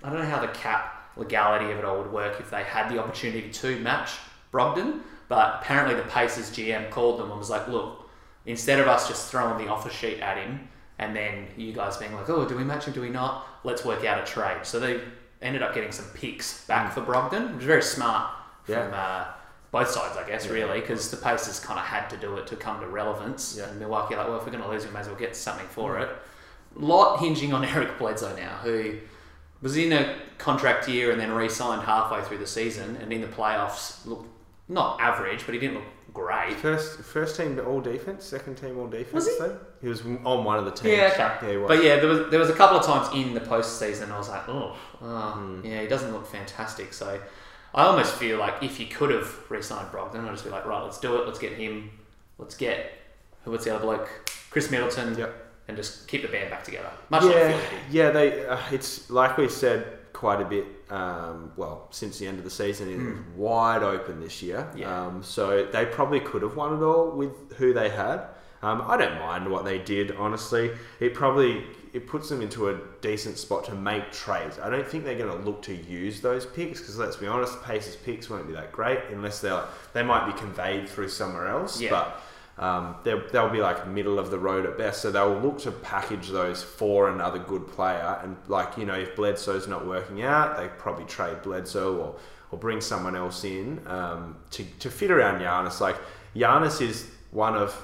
I don't know how the cap legality of it all would work if they had the opportunity to match Brogdon, but apparently the Pacers GM called them and was like, "Look, instead of us just throwing the offer sheet at him, and then you guys being like, oh, do we match him? Do we not? Let's work out a trade." So they ended up getting some picks back for Brogdon, which is very smart from uh, both sides, I guess, Yeah. really, because the Pacers kind of had to do it to come to relevance. Yeah. And Milwaukee, like, well, if we're going to lose, we may as well get something for it. lot hinging on Eric Bledsoe now, who was in a contract year and then re-signed halfway through the season, and in the playoffs looked not average, but he didn't look great. First, first team all defense, second team all defense. Was he? Though he was on one of the teams. Yeah, okay. Yeah, he was. But yeah, there was there was a couple of times in the postseason I was like, oh, oh Hmm. yeah, he doesn't look fantastic. So I almost feel like if you could have re-signed Brogdon, I'd just be like, right, let's do it. Let's get him. Let's get who? What's the other bloke? Khris Middleton. Yep. And just keep the band back together. Much yeah, did. yeah. They. Uh, it's like we said quite a bit. Um, well, since the end of the season, it was wide open this year. Hmm. Yeah. Um, so they probably could have won it all with who they had. Um, I don't mind what they did. Honestly, it probably it puts them into a decent spot to make trades. I don't think they're going to look to use those picks because let's be honest, Pacers picks won't be that great unless they're they might be conveyed through somewhere else. Yeah. But um, they'll, be like middle of the road at best. So they'll look to package those for another good player. And like, you know, if Bledsoe's not working out, they probably trade Bledsoe or, or bring someone else in um, to, to fit around Giannis. Like, Giannis is one of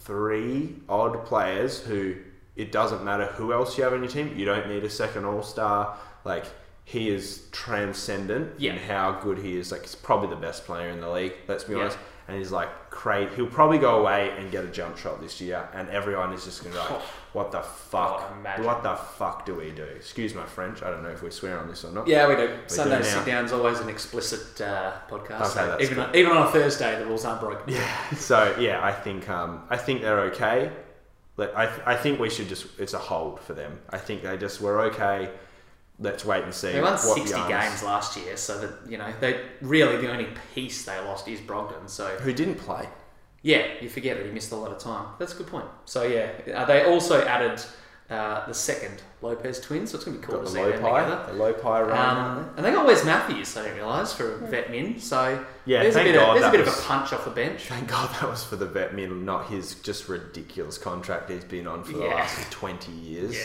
three odd players who it doesn't matter who else you have on your team. You don't need a second All Star. Like, he is transcendent Yeah. in how good he is. Like, he's probably the best player in the league. Let's be Yeah. honest and he's like crazy. He'll probably go away and get a jump shot this year, and everyone is just gonna be like, "What the fuck? Oh, what the fuck do we do?" Excuse my French. I don't know if we swear on this or not. Yeah, we do. do Sunday now. sit down's always an explicit uh, podcast. Okay, even on, even on a Thursday, the rules aren't broken. Yeah. So yeah, I think um, I think they're okay. Like, I th- I think we should just it's a hold for them. I think they just were okay. Let's wait and see. They won what 60 Giannis- games last year, so that you know they really the only piece they lost is Brogdon. So Who didn't play? yeah, you forget that he missed a lot of time. That's a good point. So yeah, uh, they also added uh, the second Lopez twins, so it's gonna be cool Got to the see low them pie, together. the low pie run. Um, and they got Wes Matthews, I didn't realise, for a vet min. So Yeah, there's a thank bit, of, God there's a that bit of was- a punch off the bench. Thank God that was for the vet min, not his just ridiculous contract he's been on for the Yeah. last twenty years. Yeah.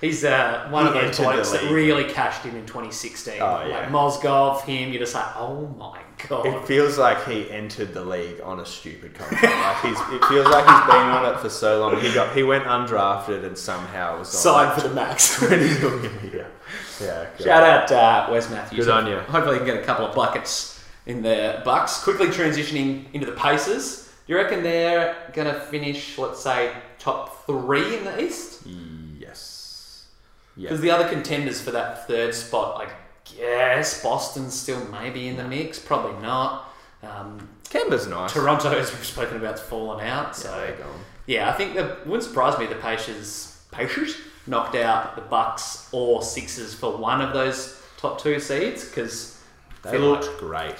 He's uh, one He of those entered blokes that really cashed in in 2016. Oh, yeah. Like Mozgov, him, you're just like, oh my god. It feels like he entered the league on a stupid contract. like he's, it feels like he's been on it for so long. He got he went undrafted and somehow was on Signed for the max. twenty million a year. Yeah. Shout out uh, Wes Matthews. Good on you. Hopefully, he can get a couple of buckets in the Bucks. Quickly transitioning into the Pacers. Do you reckon they're going to finish, let's say, top three in the East? Yes. Yeah. Because the other contenders for that third spot, I guess Boston's still maybe in the mix, probably not. Um, Kemba's nice. Toronto, as we've spoken about, has fallen out. So Yeah, gone. yeah, I think that wouldn't surprise me. The Pacers, Pacers knocked out the Bucks or Sixers for one of those top two seeds because They looked great.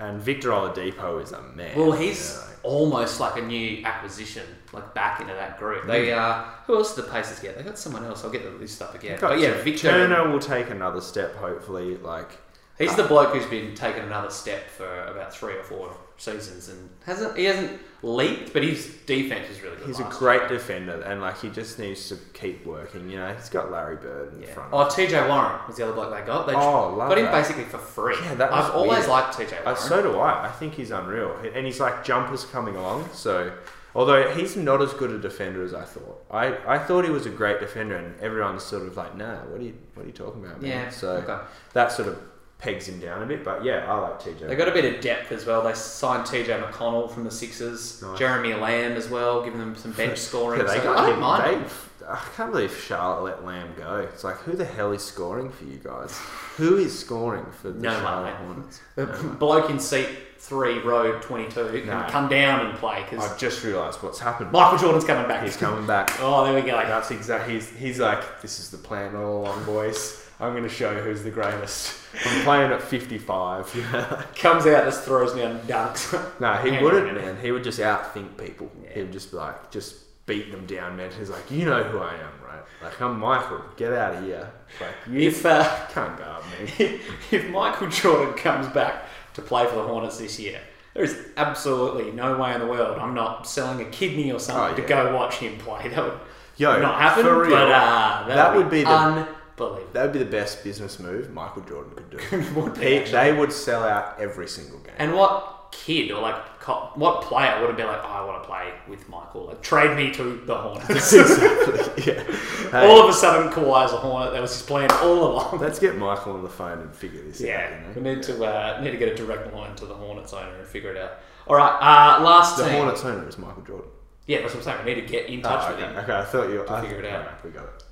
And Victor Oladipo is a man. well, he's Yeah. Almost like a new acquisition, like back into that group. They uh, who else did the Pacers get? They got someone else. I'll get the list up again. But yeah, Victor. Turner will take another step, hopefully. Like He's the bloke who's been taking another step for about three or four seasons and hasn't he hasn't leaped, but his defense is really good. He's a great year. defender, and like he just needs to keep working. You know, he's got Larry Bird in Yeah. front. Oh, TJ Warren was the other bloke they got. They Oh, love got him that. basically for free. Yeah, that was I've always weird. liked TJ Uh, so do I. I think he's unreal, and he's like jumpers coming along. So, although he's not as good a defender as I thought, I, I thought he was a great defender, and everyone's sort of like, nah, what are you what are you talking about? Man? yeah. So okay. that sort of pegs him down a bit. But yeah, I like TJ. They got a bit of depth as well. They signed TJ McConnell from the Sixers, Nice. Jeremy Lamb as well, giving them some bench scoring. Yeah, they so got I don't him. mind. They, I can't believe Charlotte let Lamb go. It's like, who the hell is scoring for you guys? Who is scoring for the No Charlotte. Hornets? The No bloke in seat three, row 22, can No. come down and play because I've just realised what's happened. Michael Jordan's coming back. He's coming back. Oh, there we go. That's exactly. He's, he's like, this is the plan all along, boys. I'm going to show you who's the greatest. I'm playing at 55. Yeah. Comes out, just throws me down dunks. no, he Hang wouldn't, on a minute. man. He would just outthink people. Yeah. He would just be like, just beat them down, man. He's like, you know who I am, right? Like, I'm Michael. Get out of here. Like, you if uh, can't guard me. if Michael Jordan comes back to play for the Hornets this year, there is absolutely no way in the world I'm not selling a kidney or something Oh, to go watch him play. That would Yo, not happen, for real. but uh, that, That would, would be, be the- unbelievable. That would be the best business move Michael Jordan could do. Would be, He, they would sell out every single game. And what kid or like co- what player would have been like, oh, I want to play with Michael? Like, trade me to the Hornets. exactly. Yeah. Hey, all of a sudden, Kawhi's a Hornet. That was his plan all along. let's get Michael on the phone and figure this Yeah, out. You we need to uh, need to get a direct line to the Hornets owner and figure it out. All right, uh, last The team. Hornets owner is Michael Jordan. Yeah, that's what I'm saying. We need to get in touch Oh, with him. okay, I thought you. I figure it out. alright, we got it.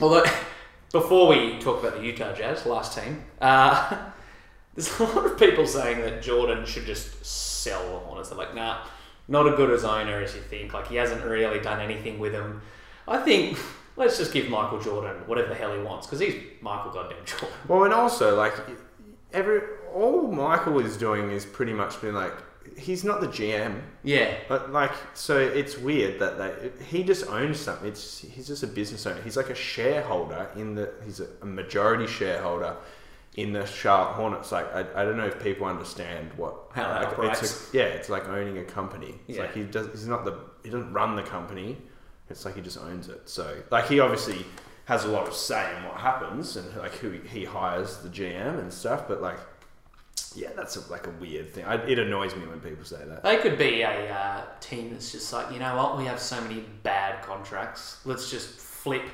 Although, before we talk about the Utah Jazz, last team, uh, there's a lot of people saying that Jordan should just sell the Hornets. They're like, nah, not as good as owner as you think. Like, he hasn't really done anything with them. I think let's just give Michael Jordan whatever the hell he wants because he's Michael Goddamn Jordan. Well, and also like every all Michael is doing is pretty much been like he's not the GM, Yeah, but like so it's weird that they he just owns something. It's he's just a business owner. He's like a shareholder in the he's a, majority shareholder in the Charlotte Hornets. Like I, I don't know if people understand what How that like, operates. It's a, yeah, it's like owning a company. It's Yeah. like he does. He's not the he doesn't run the company. It's like he just owns it. So like he obviously has a lot of say in what happens and like who he hires the GM and stuff. But like yeah, that's a, like a weird thing. I, it annoys me when people say that. They could be a uh, team that's just like, you know what, we have so many bad contracts. Let's just flip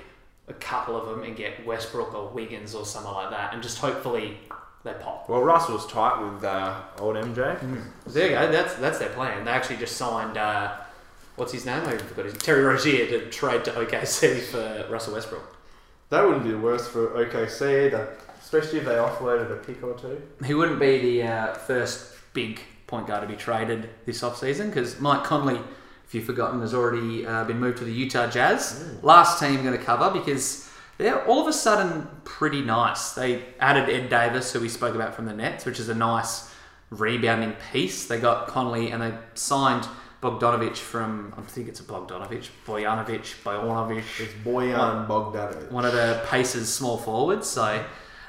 a couple of them and get Westbrook or Wiggins or someone like that, and just hopefully they pop. Well, Russell's tight with uh, old MJ. There you go. That's that's their plan. They actually just signed. Uh, what's his name? I forgot his Terry Rozier to trade to OKC for Russell Westbrook. That wouldn't be the worst for OKC either, especially if they offloaded a pick or two. He wouldn't be the uh, first big point guard to be traded this offseason because Mike Conley, if you've forgotten, has already uh, been moved to the Utah Jazz. Last team going to cover because they're all of a sudden pretty nice. They added Ed Davis, who we spoke about from the Nets, which is a nice rebounding piece. They got Conley and they signed Bogdanovich from, I think it's a Bogdanovich, Bojanovic, Bojanovic It's Bojan Bogdanovic. one of the Pacers' small forwards. So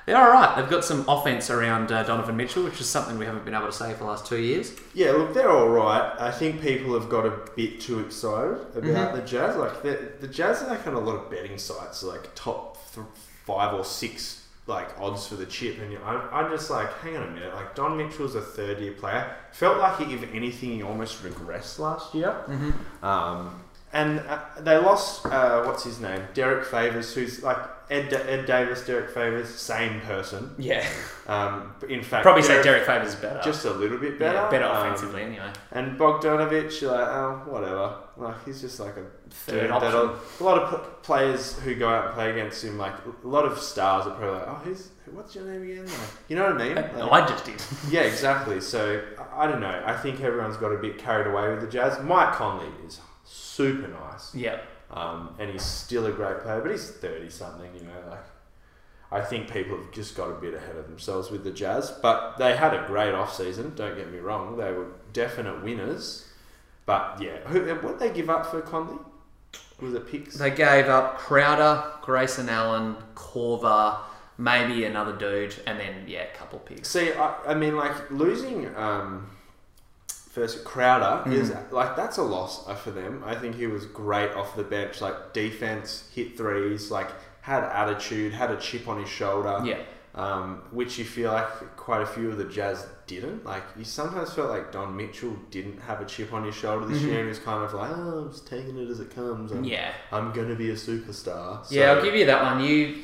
they're all right. They've got some offense around uh, Donovan Mitchell, which is something we haven't been able to say for the last two years. Yeah, look, they're all right. I think people have got a bit too excited about Mhm. the Jazz. Like the, the Jazz are like on a lot of betting sites, like top th- five or six like odds for the chip, and you know, I, I'm just like, hang on a minute. Like Don Mitchell's a third year player. Felt like he, if anything, he almost regressed last year. Mm-hmm. Um, and uh, they lost uh, what's his name, Derrick Favors, who's like Ed, Da- Ed Davis, Derrick Favors, same person. Yeah, Um, in fact, probably say Derrick Favors better. just a little bit better. yeah, better Um, offensively anyway. and Bogdanovich, you're like, oh, whatever. Like, he's just like a Third option. A lot of p- players who go out and play against him, like, a lot of stars are probably like, oh, who's, what's your name again? Like, you know what I mean? Like, I just did. yeah, exactly. So, I- I don't know. I think everyone's got a bit carried away with the Jazz. Mike Conley is super nice. Yeah, Um, and he's still a great player, but he's 30 something, you know, like. I think people have just got a bit ahead of themselves with the Jazz, but they had a great off season. Don't get me wrong; they were definite winners. But yeah, who, what did they give up for Conley? Was it picks? they gave up Crowder, Grayson Allen, Korver, maybe another dude, and then yeah, a couple picks. See, I, I mean, like losing um, first Crowder Mm. is like that's a loss for them. I think he was great off the bench, like defense, hit threes, like had attitude, had a chip on his shoulder. Yeah, um, which you feel like quite a few of the Jazz didn't. Like you sometimes felt like Don Mitchell didn't have a chip on his shoulder this Mhm. year, and he was kind of like, "Oh, I'm just taking it as it comes. I'm, yeah, I'm gonna be a superstar." So, yeah. I'll give you that one. You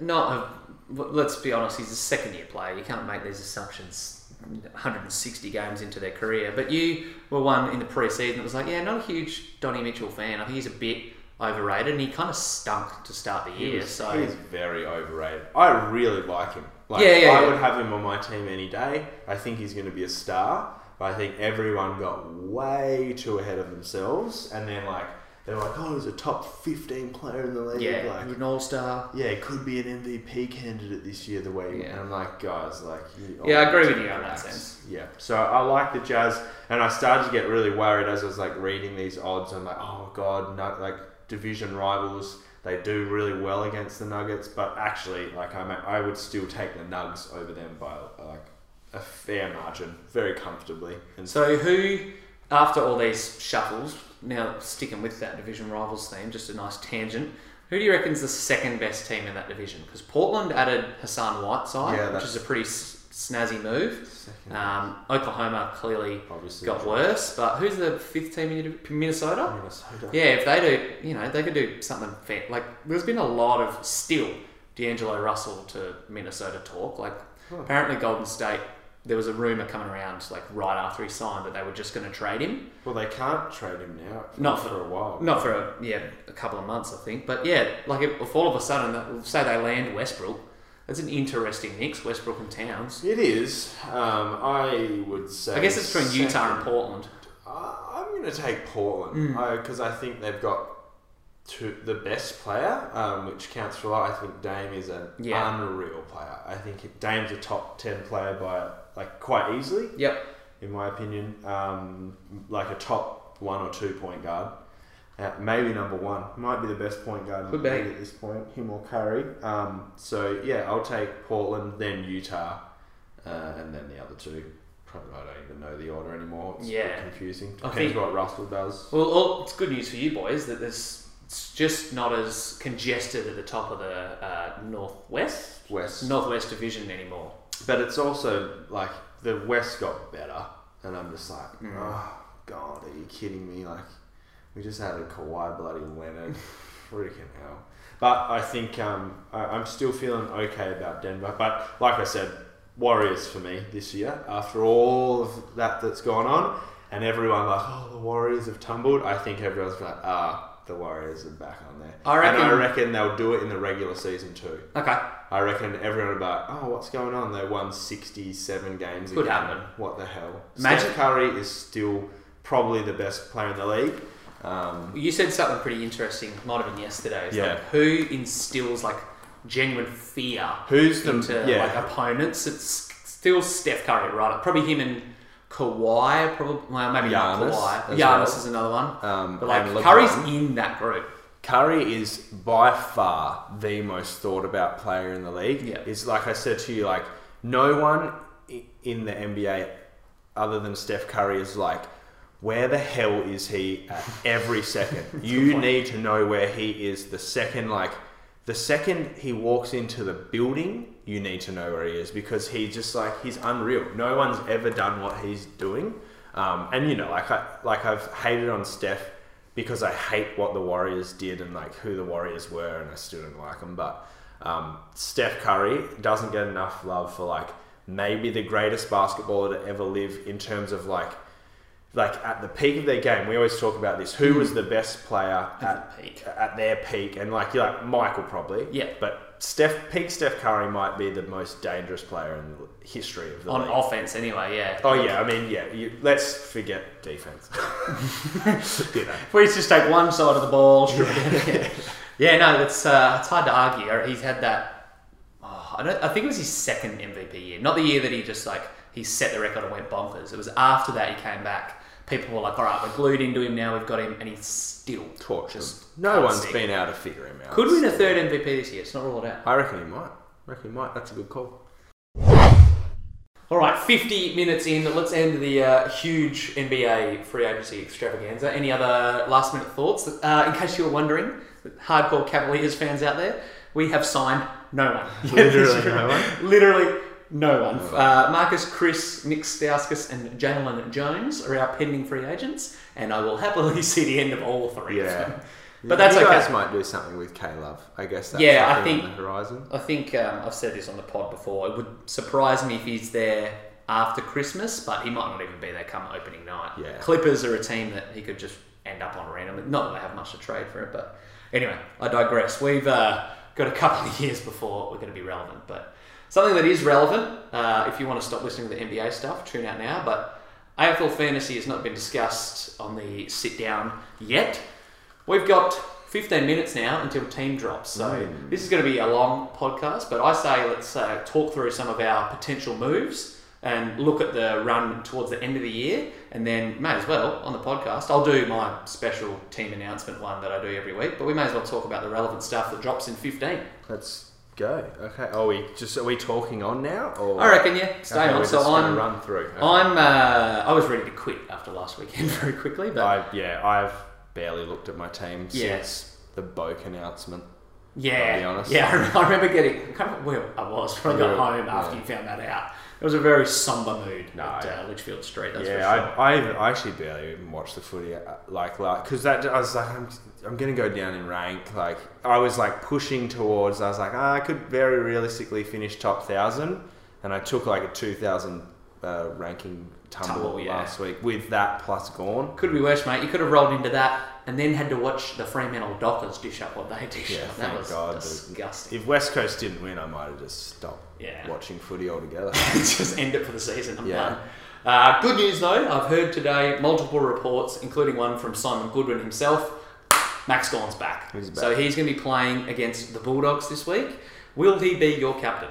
not have. Let's be honest. He's a second year player. You can't make these assumptions. 160 games into their career, but you were one in the preseason that was like, yeah, not a huge Donny Mitchell fan. I think he's a bit overrated, and he kind of stunk to start the He year. was, so he's very overrated. I really like him. Like, Yeah, yeah, I yeah. would have him on my team any day. I think he's going to be a star. But I think everyone got way too ahead of themselves, and then like they were like, "Oh, he's a top fifteen player in the league." yeah, like an all star. yeah, it could be an MVP candidate this year. The way, Yeah. and I'm like, guys, like, Yeah, I agree with you on that sense. Yeah, so I like the Jazz, and I started to get really worried as I was like reading these odds. I'm like, oh god, no, like division rivals, they do really well against the Nuggets, but actually, like, I I would still take the Nugs over them by like a fair margin, very comfortably. And So who, after all these shuffles, now sticking with that division rivals theme, just a nice tangent. Who do you reckon's the second best team in that division? Because Portland added Hassan Whiteside, Yeah, which is a pretty s- snazzy move. Um, Oklahoma clearly obviously got worse, but who's the fifth team in Minnesota? Minnesota. Yeah, if they do, you know, they could do something fair. Like, there's been a lot of still D'Angelo Russell to Minnesota talk. Like, Huh. apparently Golden State, there was a rumor coming around, like right after he signed, that they were just going to trade him. Well, they can't trade him now. Not for a while. Not for a, yeah a couple of months, I think. But yeah, like if, if all of a sudden, say they land Westbrook, that's an interesting mix. Westbrook and Towns. It is. Um, I would say. I guess it's between Utah and. Portland. I'm going to take Portland Mm. because I think they've got two, the best player, um, which counts for a lot. I think Dame is an Yeah. unreal player. I think Dame's a top ten player by like quite easily, Yep. in my opinion. Um, like a top one or two point guard. Uh, maybe number one might be the best point guard in Could the be. at this point. Him or Curry. Um, so yeah, I'll take Portland, then Utah, uh, and then the other two. Probably I don't even know the order anymore. It's Yeah. confusing. I Depends think- what Russell does. Well, all, it's good news for you boys that there's it's just not as congested at the top of the uh, northwest West, northwest division anymore. but it's also like the West got better, and I'm just like, Mm. oh god, are you kidding me? Like we just had a Kawhi bloody Leonard, freaking hell. But I think um, I, I'm still feeling okay about Denver. But like I said, Warriors for me this year. After all of that that's gone on, and everyone like, oh, the Warriors have tumbled. I think everyone's like, ah, the Warriors are back on there. I and I reckon- reckon they'll do it in the regular season too. Okay, I reckon everyone will be like, oh, what's going on? They won 67 games Could again. happen. What the hell? Magic Steph Curry is still probably the best player in the league. Um, you said something pretty interesting. Might have been yesterday. It's Yeah. like who instills like genuine fear who's the into yeah? like opponents? It's still Steph Curry, right? Probably him and Kawhi. Probably well, maybe not Giannis Kawhi. Giannis well. is another one. Um, But like. Curry's in that group. Curry is by far the most thought about player in the league. Yeah. It's like I said to you, like no one in the NBA other than Steph Curry is like, where the hell is he at every second? you need to know where he is the second, like the second he walks into the building, you need to know where he is because he's just like he's unreal. No one's ever done what he's doing. Um, and you know, like I like I've hated on Steph because I hate what the Warriors did and like who the Warriors were, and I still don't like them. But um, Steph Curry doesn't get enough love for like maybe the greatest basketballer to ever live in terms of like like at the peak of their game. We always talk about this: who was the best player At at the peak. at their peak? And like you're like Michael probably, Yeah. But Steph peak Steph Curry might be the most dangerous player in the history of the On league. offense, anyway, yeah. Oh yeah, I mean yeah. You, let's forget defense. you know. We just take one side of the ball, yeah. yeah, no, it's uh, it's hard to argue. He's had that. Oh, I don't. I think it was his second MVP year, not the year that he just like he set the record and went bonkers. It was after that he came back. People were like, "All right, we're glued into him now. We've got him," and he's still. Just no one's stick. been able to figure him out. Could win a third MVP this year. It's not ruled out. I reckon he might. I reckon he might. That's a good call. All right, 50 minutes in. Let's end the uh, huge NBA free agency extravaganza. Any other last minute thoughts? Uh, in case you were wondering, hardcore Cavaliers fans out there, we have signed no one. Literally no one? Literally no one. Uh, Marquese, Chriss, Nik Stauskas, and Jalen Jones are our pending free agents, and I will happily see the end of all three of Yeah. them. But that's you okay. guys might do something with K Love. I guess that's Yeah, I think- on the horizon. I think um, I've said this on the pod before. It would surprise me if he's there after Christmas, but he might not even be there come opening night. Yeah. Clippers are a team that he could just end up on randomly. Not that they have much to trade for it, but anyway, I digress. We've uh, got a couple of years before we're going to be relevant, but something that is relevant. Uh, if you want to stop listening to the NBA stuff, tune out now. But AFL fantasy has not been discussed on the sit down yet. We've got 15 minutes now until team drops, so Mm. this is going to be a long podcast. But I say let's uh, talk through some of our potential moves and look at the run towards the end of the year, and then may as well on the podcast. I'll do my special team announcement one that I do every week, but we may as well talk about the relevant stuff that drops in 15. Let's go. Okay. Are we just are we talking on now? Or I reckon, yeah, stay Okay, on. So I'm, run through. Okay. I'm, uh, I was ready to quit after last weekend very quickly, but I, yeah, I've barely looked at my team Yeah. since the Boak announcement. Yeah, I'll be honest. yeah. I remember, getting I can't remember where I was when I got home after yeah. you found that out. It was a very somber mood No, at uh, Litchfield Street. That's yeah, for sure. I, I, I actually barely even watched the footy uh, like like because that I was like I'm, I'm gonna go down in rank. Like I was like pushing towards. I was like ah, I could very realistically finish top thousand, and I took like a two thousand uh, ranking tumble, Tumble, yeah. last week with that plus gone. Could be worse, mate. You could have rolled into that and then had to watch the Fremantle Dockers dish up what they dish Yeah, up. That thank was God, disgusting. If West Coast didn't win, I might have just stopped Yeah. watching footy altogether. Just end it for the season. I'm Yeah. done. Uh, good news though, I've heard today multiple reports, including one from Simon Goodwin himself. Max Gawn's back. He's back. So he's going to be playing against the Bulldogs this week. Will he be your captain?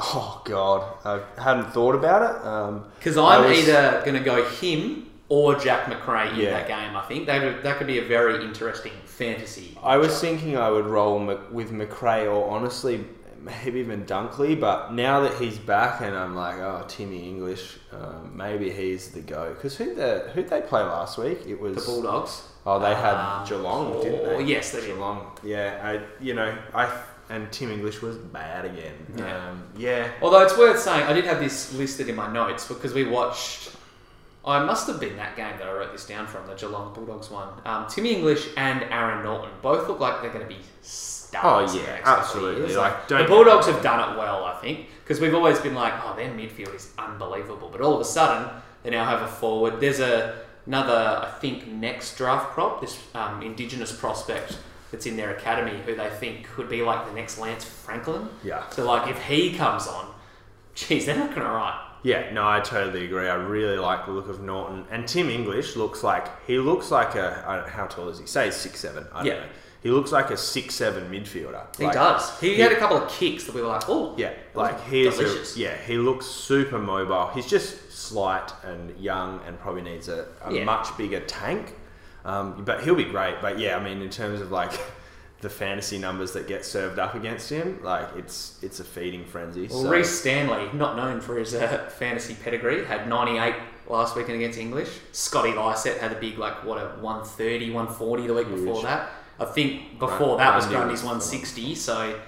oh God, I hadn't thought about it. Um, Because I I'm was- either going to go him or Jack Macrae in Yeah. that game. I think that that could be a very interesting fantasy. I was matchup. thinking I would roll with McRae or honestly maybe even Dunkley, but now that he's back and I'm like, oh, Timmy English, um, maybe he's the go. Because who the who they play last week? It was the Bulldogs. Oh, they had Um, Geelong, didn't oh, they? yes, they did. Yeah, I you know I and Tim English was bad again. Yeah. Um, yeah. Although it's worth saying, I did have this listed in my notes because we watched. I must have been that game that I wrote this down from the Geelong Bulldogs one. Um, Timmy English and Aaron Naughton both look like they're going to be stars. Oh, yeah, next couple of absolutely. Like, the Bulldogs have done it well, I think, because we've always been like, oh, their midfield is unbelievable, but all of a sudden they now have a forward. There's a another, I think, next draft prop, this um, Indigenous prospect that's in their academy, who they think could be like the next Lance Franklin. Yeah. So like if he comes on, geez, they're not going to write. Yeah, no, I totally agree. I really like the look of Naughton, and Tim English looks like he looks like a I don't, how tall is he? Say six seven. I don't Yeah. know. He looks like a six seven midfielder. He Like, does. He, he- had a couple of kicks that we were like, oh, Yeah, like was he is. delicious. A, yeah, he looks super mobile. He's just slight and young, and probably needs a, a Yeah. much bigger tank. Um, but he'll be great. But yeah, I mean, in terms of like the fantasy numbers that get served up against him, like it's it's a feeding frenzy. Well, so, Rhys Stanley, not known for his uh, fantasy pedigree, had 98 last weekend against English. Scotty Lycett had a big, like, what, a 130, 140 the week before that. I think before that was Grundy Grundy's 160. So,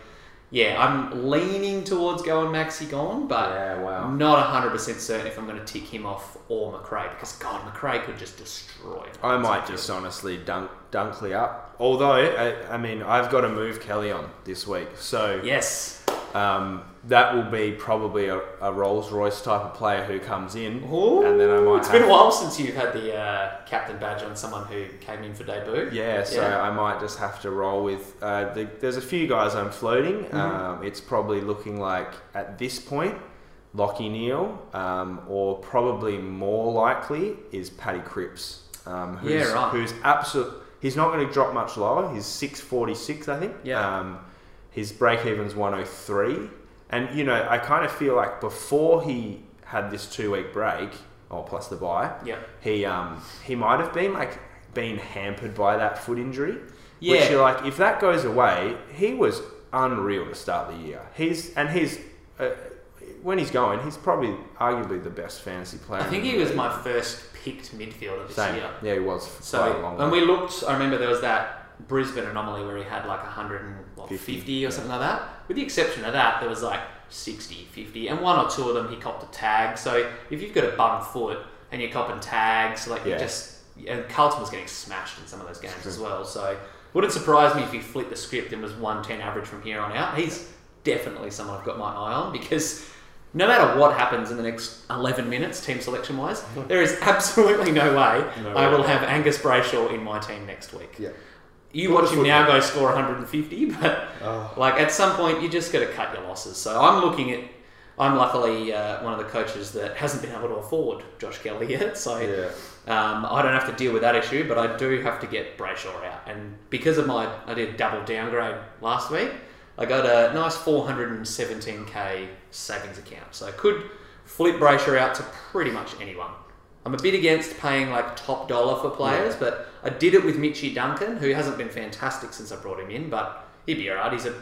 yeah, I'm leaning towards going Maxi Gawn, but Yeah, wow. not 100% certain if I'm going to tick him off or Macrae because, God, Macrae could just destroy. I might just honestly dunk Dunkley up. Although I, I mean, I've got to move Kelly on this week, so Yes. um, that will be probably a, a Rolls Royce type of player who comes in, Ooh, and then I might. It's have, been a while since you've had the uh, captain badge on someone who came in for debut. Yeah, so Yeah. I might just have to roll with. Uh, the, there's a few guys I'm floating. Mm-hmm. Um, it's probably looking like at this point, Lachie Neale, um, or probably more likely is Paddy Cripps. Um, who's, Yeah, right. Who's absolute. He's not going to drop much lower. He's six forty six, I think. Yeah. Um, his break even's one oh three, and you know I kind of feel like before he had this two week break, or plus the buy, Yeah. he um he might have been like been hampered by that foot injury. Yeah. Which you're like, if that goes away, he was unreal to start the year. He's and he's uh, when he's going, he's probably arguably the best fantasy player. I think he was my first picked midfielder this Same. year. Yeah, he was for So quite a long when we looked, I remember there was that Brisbane anomaly where he had like 150 50, or something like that. With the exception of that, there was like 60, 50, and one or two of them he copped a tag. So if you've got a bum foot and you're copping tags, like you Yeah. just and Carlton was getting smashed in some of those games as well. So wouldn't surprise me if he flipped the script and was 110 average from here on out. He's definitely someone I've got my eye on because no matter what happens in the next 11 minutes, team selection wise, there is absolutely no way No I way. will have Angus Brayshaw in my team next week. Yeah. You watch him now go score 150, but Oh. like at some point you just got to cut your losses. So I'm looking at. I'm luckily uh, one of the coaches that hasn't been able to afford Josh Kelly yet, so Yeah. um, I don't have to deal with that issue. But I do have to get Brayshaw out, and because of my, I did double downgrade last week. I got a nice 417k savings account, so I could flip Brayshaw out to pretty much anyone. I'm a bit against paying like top dollar for players, but I did it with Mitchy Duncan, who hasn't been fantastic since I brought him in, but he'd be alright. He's a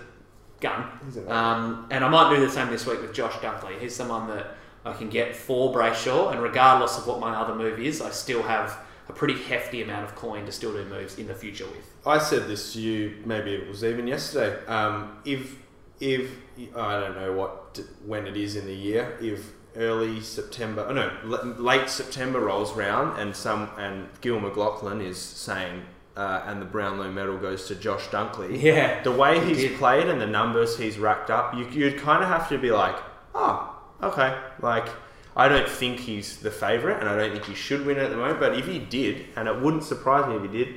gun. He's a- Um, and I might do the same this week with Josh Dunkley. He's someone that I can get for Brayshaw, and regardless of what my other move is, I still have a pretty hefty amount of coin to still do moves in the future with. I said this to you. Maybe it was even yesterday. Um, if if I don't know what when it is in the year. If early September, oh no, late September rolls round and some and Gil McLachlan is saying, uh, and the Brownlow medal goes to Josh Dunkley. Yeah. The way He he's did. played and the numbers he's racked up, you, you'd kind of have to be like, oh, okay. Like, I don't think he's the favourite, and I don't think he should win it at the moment. But if he did, and it wouldn't surprise me if he did,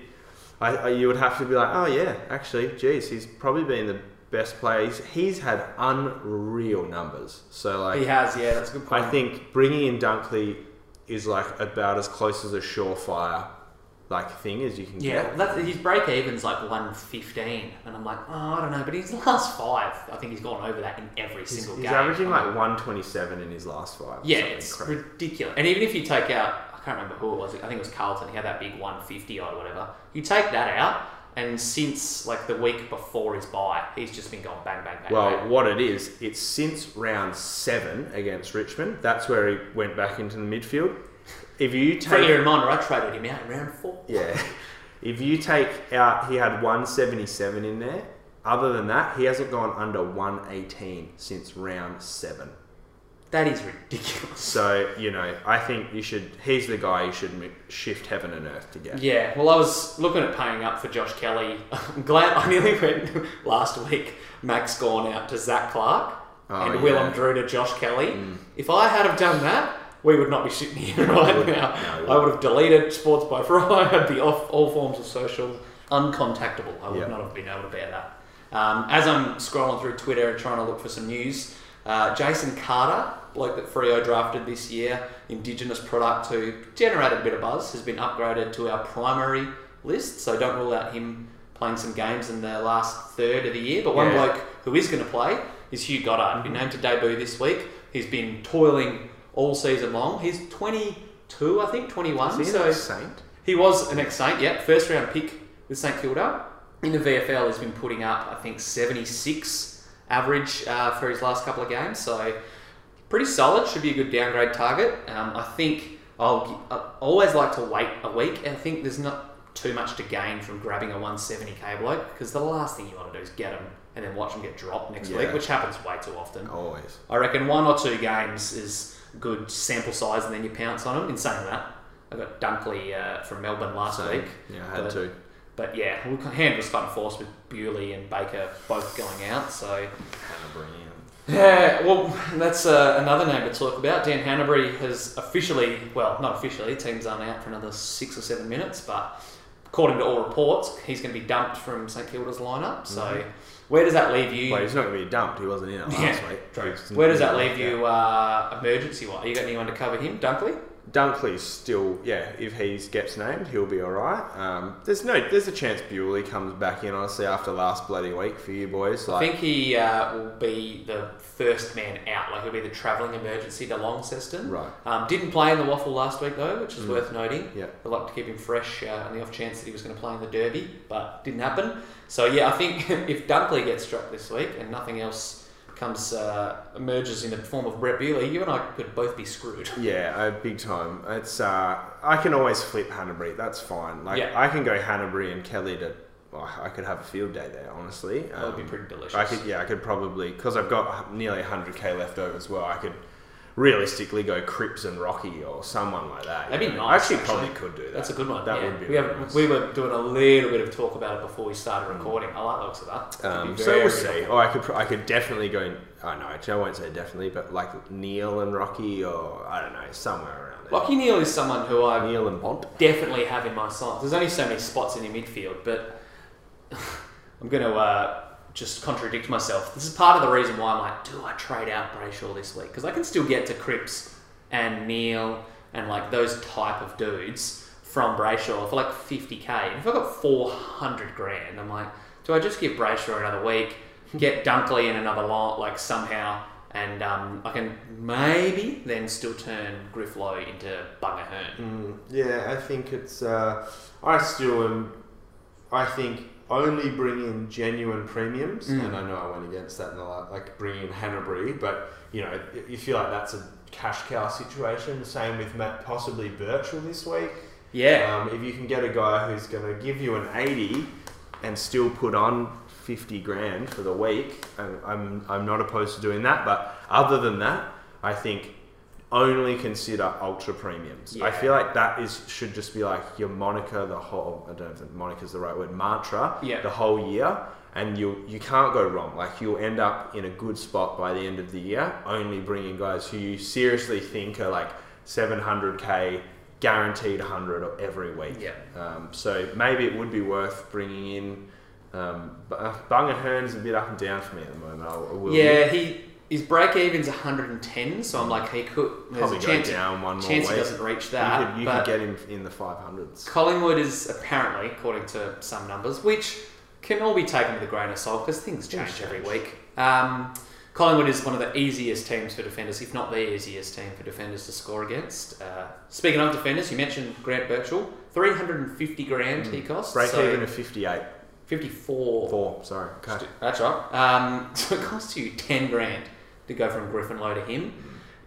I, I, you would have to be like, oh yeah, actually, geez, he's probably been the best player. He's, had unreal numbers. So like, He has, yeah, that's a good point. I think bringing in Dunkley is like about as close as a surefire like thing as you can Yeah, get. that's, his break even's like 115, and I'm like, oh, I don't know, but his last five, I think he's gone over that in every He's, single he's game. He's averaging like 127 in his last five. Yeah, it's crazy. ridiculous. And even if you take out, I can't remember who it was. I think it was Carlton. He had that big 150 odd or whatever. You take that out, and since like the week before his bye, he's just been going bang, bang, bang. Well, bang. what it is, it's since round seven against Richmond. That's where he went back into the midfield. If you take, reminder, I traded him out in round four. yeah, if you take out, he had 177 in there. Other than that, he hasn't gone under 118 since round seven. That is ridiculous. So you know, I think you should. He's the guy you should shift heaven and earth to get. Yeah, well, I was looking at paying up for Josh Kelly. I'm glad I nearly went last week. Max Gawn out to Zach Clark Oh, and yeah. Willem Drew to Josh Kelly. If I had have done that, we would not be sitting here right now. no, I would have deleted Sports by Fry. I'd be off all forms of social, uncontactable. I would Yeah. not have been able to bear that. Um, as I'm scrolling through Twitter and trying to look for some news, uh, Jason Carter, bloke that Freo drafted this year, Indigenous product who generated a bit of buzz, has been upgraded to our primary list. So don't rule out him playing some games in the last third of the year. But one Yeah. bloke who is going to play is Hugh Goddard. Been named to debut this week. He's been toiling all season long. He's 22, I think, 21. Is he so saint? he was an ex Saint, yeah, first round pick with St Kilda. In the VFL, he's been putting up, I think, 76 average uh, for his last couple of games. So pretty solid. Should be a good downgrade target. Um, I think I'll gi- I always like to wait a week. I think there's not too much to gain from grabbing a 170k bloke because the last thing you want to do is get him and then watch him get dropped next Yeah. week, which happens way too often. Always. I reckon one or two games is good sample size, and then you pounce on them. In saying that, I got Dunkley uh, from Melbourne last Same. week. Yeah, I had to. But yeah, we- hand was kind of forced with Bewley and Baker both going out. So Hannebery, yeah, well, that's uh, another name to talk about. Dan Hannebery has officially, well, not officially, teams aren't out for another six or seven minutes, but according to all reports, he's going to be dumped from St Kilda's lineup. So where does that leave you? Well, he's not going to be dumped. He wasn't in it last Yeah, week. true. Where does that leave you uh, emergency wise? Are you got anyone to cover him, Dunkley? Dunkley's still, yeah. If he gets named, he'll be all right. Um, there's no, there's a chance Bewley comes back in. Honestly, after last bloody week for you boys, I think he uh, will be the first man out. Like he'll be the travelling emergency to Launceston. Right. Um, didn't play in the waffle last week though, which is worth noting. Yeah. I'd like to keep him fresh uh, on the off chance that he was going to play in the Derby, but didn't happen. So yeah, I think if Dunkley gets dropped this week and nothing else comes uh, emerges in the form of Brett Bewley, you and I could both be screwed. Yeah, uh, big time. It's uh, I can always flip Hannebery. That's fine. Like Yeah. I can go Hannebery and Kelly to. oh, I could have a field day there. Honestly, That would be Um, pretty delicious. I could. Yeah, I could probably because I've got nearly 100k left over as well. I could realistically go Cripps and Rocky or someone like that. That'd be know. nice, I actually, actually. probably could do that. That's a good one. That yeah. would be we, have, nice. we were doing a little bit of talk about it before we started recording. I like the looks of that. Um, so we'll see. Or I could, I could definitely go. I know, actually, I won't say definitely, but like Neale and Rocky, or I don't know, somewhere around there. Lachie Neale is someone who I Neale and Bont. definitely have in my sights. There's only so many spots in your midfield, but I'm going to uh, just contradict myself. This is part of the reason why I'm like, do I trade out Brayshaw this week? Because I can still get to Cripps and Neale and like those type of dudes from Brayshaw for like 50k. And if I've got 400 grand, I'm like, do I just give Brayshaw another week, get Dunkley in another lot, like somehow, and um, I can maybe then still turn Griff Logue into Bunga Hurn. Mm, yeah, I think it's. Uh, I still am. I think only bring in genuine premiums, Mm. and I know I went against that in the la- like bringing in Hannebery, but you know you feel like that's a cash cow situation. Same with Matt, possibly Birchall this week. Yeah. Um, if you can get a guy who's going to give you an eighty, and still put on 50 grand for the week. I'm, I'm not opposed to doing that, but other than that, I think only consider ultra premiums. I feel like that is should just be like your moniker the whole I don't know if moniker is the right word mantra Yeah. the whole year and you you can't go wrong like you'll end up in a good spot by the end of the year only bringing guys who you seriously think are like 700k guaranteed 100 every week Yeah. um, so maybe it would be worth bringing in. Um, uh, Bunga Hurn's a bit up and down for me at the moment. I, I will Yeah, he his break even's 110, so I'm like he could. There's probably a go down one more chance he week. doesn't reach that. you could, you but could get him in the 500s. Collingwood is apparently, according to some numbers, which can all be taken with a grain of salt because things change Things every change. week. Um, Collingwood is one of the easiest teams for defenders, if not the easiest team for defenders to score against. Uh, speaking of defenders, you mentioned Grant Birchall, 350 grand he costs. Mm. Break so even of 58. 54 Four, sorry. Okay. That's right. Um, so it costs you ten grand to go from Griffin Logue to him.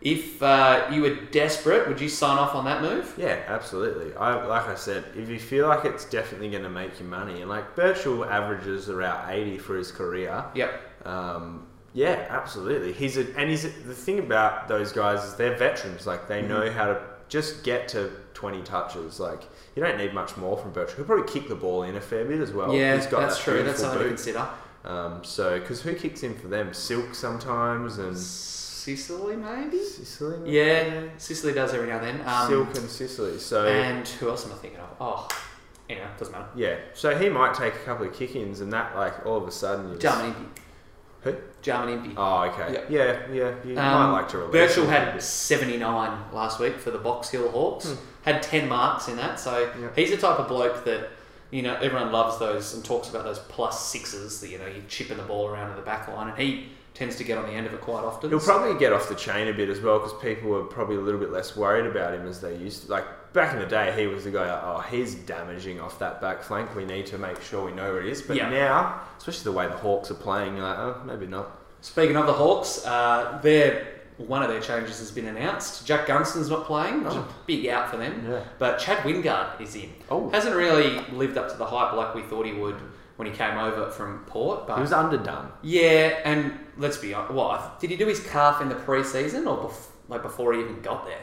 If uh, you were desperate, would you sign off on that move? Yeah, absolutely. I like I said, if you feel like it's definitely going to make you money, and like Birchall averages around 80 for his career, Yep. Um, yeah, absolutely. He's a, and he's a, the thing about those guys is they're veterans. Like they know how to just get to twenty touches. Like you don't need much more from Birchall. He'll probably kick the ball in a fair bit as well. yeah, he's got that's that true. That's something to consider. Um, so because who kicks in for them? Silk sometimes and Sicily, maybe. Sicily. maybe? Yeah, Sicily does every now and then. Um, Silk and Sicily. So and who else am I thinking of? Oh, anyway, doesn't matter. yeah, so he might take a couple of kick-ins, and that like all of a sudden you Jarman Impey. Who? Jarman Impey. Oh, okay. Yeah, yeah. You might Um, like to release Birchall had 79 last week for the Box Hill Hawks. Had 10 marks in that. So Hmm. Yeah. he's the type of bloke that, you know, everyone loves those and talks about those plus sixes that, you know, you're chipping the ball around to the back line. And he tends to get on the end of it quite often. He'll probably get off the chain a bit as well because people were probably a little bit less worried about him as they used to. Like back in the day, he was the guy. Oh, he's damaging off that back flank. We need to make sure we know where it is. But Yeah. now, especially the way the Hawks are playing, you're like, oh, maybe not. Speaking of the Hawks, uh, their one of their changes has been announced. Jack Gunston's not playing, which is a Oh. big out for them. Yeah. But Chad Wingard is in. Oh. Hasn't really lived up to the hype like we thought he would when he came over from Port. But He was underdone. Yeah, and let's be honest. What did he do his calf in the pre-season or bef- like before he even got there?